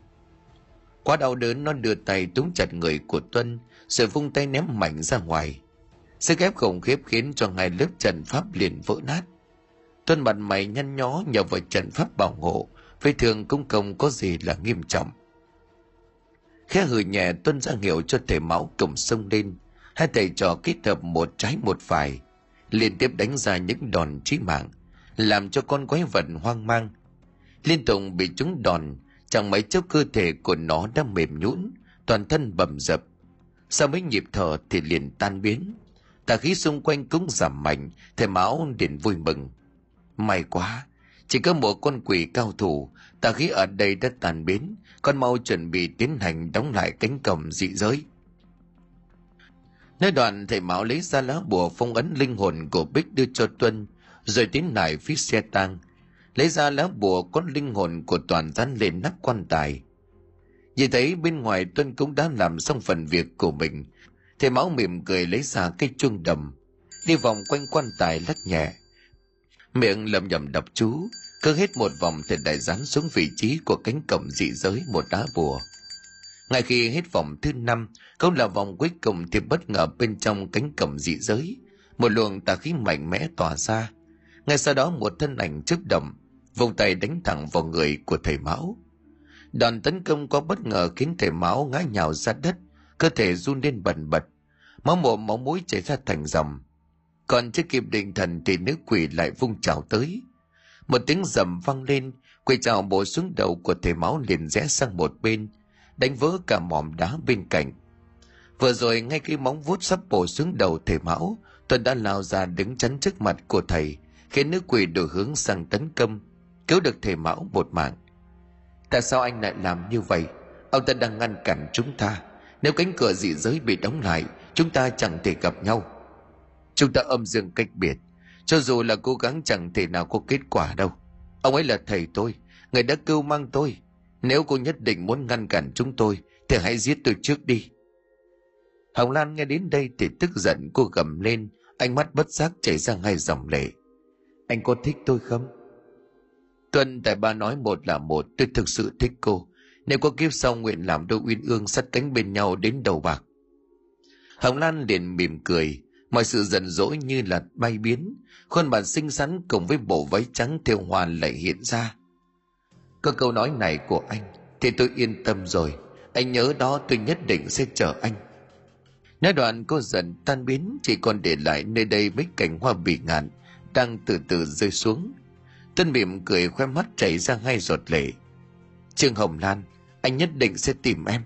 Quá đau đớn, nó đưa tay túm chặt người của tuân, rồi vung tay ném mạnh ra ngoài sức ép khủng khiếp khiến cho ngài lớp trần pháp liền vỡ nát. Tuân mặt mày nhăn nhó nhờ vào trần pháp bảo hộ vết thương cũng không có gì là nghiêm trọng. Khẽ hừ nhẹ tuân ra hiệu cho thể máu cùng sông lên, hai thầy trò kết hợp một trái một phải, liên tiếp đánh ra những đòn chí mạng, làm cho con quái vật hoang mang. Liên tục bị chúng đòn, chẳng mấy chốc cơ thể của nó đã mềm nhũn, toàn thân bầm dập. Sau mấy nhịp thở thì liền tan biến tà khí xung quanh cũng giảm mạnh thầy máu liền vui mừng may quá chỉ có một con quỷ cao thủ tà khí ở đây đã tàn biến con mau chuẩn bị tiến hành đóng lại cánh cổng dị giới Nơi đoạn thầy Mão lấy ra lá bùa phong ấn linh hồn của Bích đưa cho Tuân, rồi tiến lại phía xe tang. Lấy ra lá bùa có linh hồn của toàn dán lên nắp quan tài. Nhìn thấy bên ngoài Tuân cũng đã làm xong phần việc của mình. Thầy Mão mỉm cười lấy ra cây chuông đầm, đi vòng quanh quan tài lắc nhẹ. Miệng lầm nhầm đập chú, cứ hết một vòng thì đại dán xuống vị trí của cánh cổng dị giới một đá bùa. Ngay khi hết vòng thứ năm, cũng là vòng cuối cùng thì bất ngờ bên trong cánh cổng dị giới, một luồng tà khí mạnh mẽ tỏa ra. Ngay sau đó một thân ảnh chớp động, vùng tay đánh thẳng vào người của thầy Mão. Đòn tấn công quá bất ngờ khiến thầy Mão ngã nhào ra đất, cơ thể run lên bần bật, máu mồm máu mũi chảy ra thành dòng. Còn chưa kịp định thần thì nữ quỷ lại vung chảo tới. Một tiếng rầm vang lên, quỷ chảo bổ xuống đầu của thầy máu liền rẽ sang một bên, đánh vỡ cả mỏm đá bên cạnh. Vừa rồi ngay khi móng vuốt sắp bổ xuống đầu thầy máu, Tuấn đã lao ra đứng chắn trước mặt của thầy, khiến nữ quỷ đổi hướng sang tấn công, cứu được thầy Mão một mạng. Tại sao anh lại làm như vậy? Ông ta đang ngăn cản chúng ta. Nếu cánh cửa dị giới bị đóng lại, chúng ta chẳng thể gặp nhau. Chúng ta âm dương cách biệt, cho dù là cố gắng chẳng thể nào có kết quả đâu. Ông ấy là thầy tôi, người đã cứu mang tôi, nếu cô nhất định muốn ngăn cản chúng tôi, thì hãy giết tôi trước đi. Hồng Lan nghe đến đây thì tức giận cô gầm lên, ánh mắt bất giác chảy ra ngay dòng lệ. Anh có thích tôi không? Tuân tại ba nói một là một, tôi thực sự thích cô. Nếu có kiếp sau nguyện làm đôi uyên ương sắt cánh bên nhau đến đầu bạc. Hồng Lan liền mỉm cười, mọi sự giận dỗi như là bay biến, khuôn mặt xinh xắn cùng với bộ váy trắng thêu hoa lại hiện ra. Có câu nói này của anh Thì tôi yên tâm rồi. Anh nhớ đó tôi nhất định sẽ chờ anh. Nói đoạn cô dần tan biến Chỉ còn để lại nơi đây mấy cảnh hoa bị ngạn Đang từ từ rơi xuống. Tân mỉm cười khoe mắt chảy ra ngay giọt lệ. Trương Hồng Lan anh nhất định sẽ tìm em.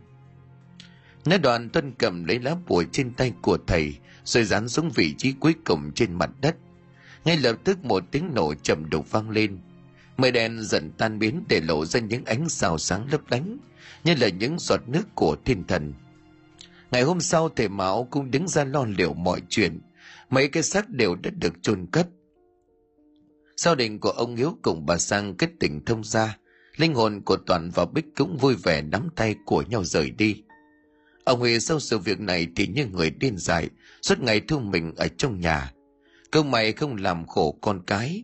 Nói đoạn Tuân cầm lấy lá bùa trên tay của thầy, Rồi dán xuống vị trí cuối cùng trên mặt đất. Ngay lập tức một tiếng nổ trầm đục vang lên. Mây đen dần tan biến để lộ ra những ánh sao sáng lấp lánh, như là những giọt nước của thiên thần. Ngày hôm sau, thầy mão cũng đứng ra lo liệu mọi chuyện. Mấy cái xác đều đã được chôn cất. Gia đình của ông hiếu cùng bà sang kết tình thông gia linh hồn của toàn và bích cũng vui vẻ nắm tay của nhau rời đi. Ông huy sau sự việc này thì như người điên dại, suốt ngày thu mình ở trong nhà. Cơ mày không làm khổ con cái.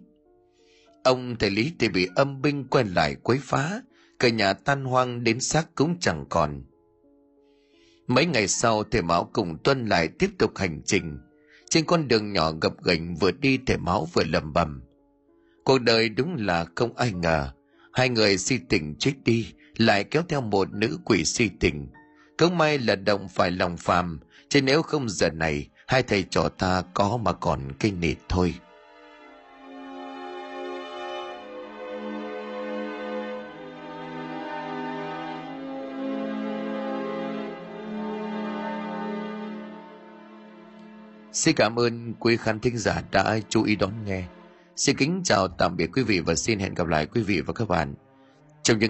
Ông thầy lý thì bị âm binh quen lại quấy phá, cả nhà tan hoang đến xác cũng chẳng còn. Mấy ngày sau thầy mão cùng tuân lại tiếp tục hành trình. Trên con đường nhỏ gập ghềnh vừa đi thầy mão vừa lầm bầm. Cuộc đời đúng là không ai ngờ hai người si tình chết đi, lại kéo theo một nữ quỷ si tình cứ may là động phải lòng phàm, chứ nếu không giờ này, hai thầy trò ta có mà còn kinh nịt thôi Xin cảm ơn quý khán thính giả đã chú ý đón nghe. Xin kính chào tạm biệt quý vị và xin hẹn gặp lại quý vị và các bạn trong những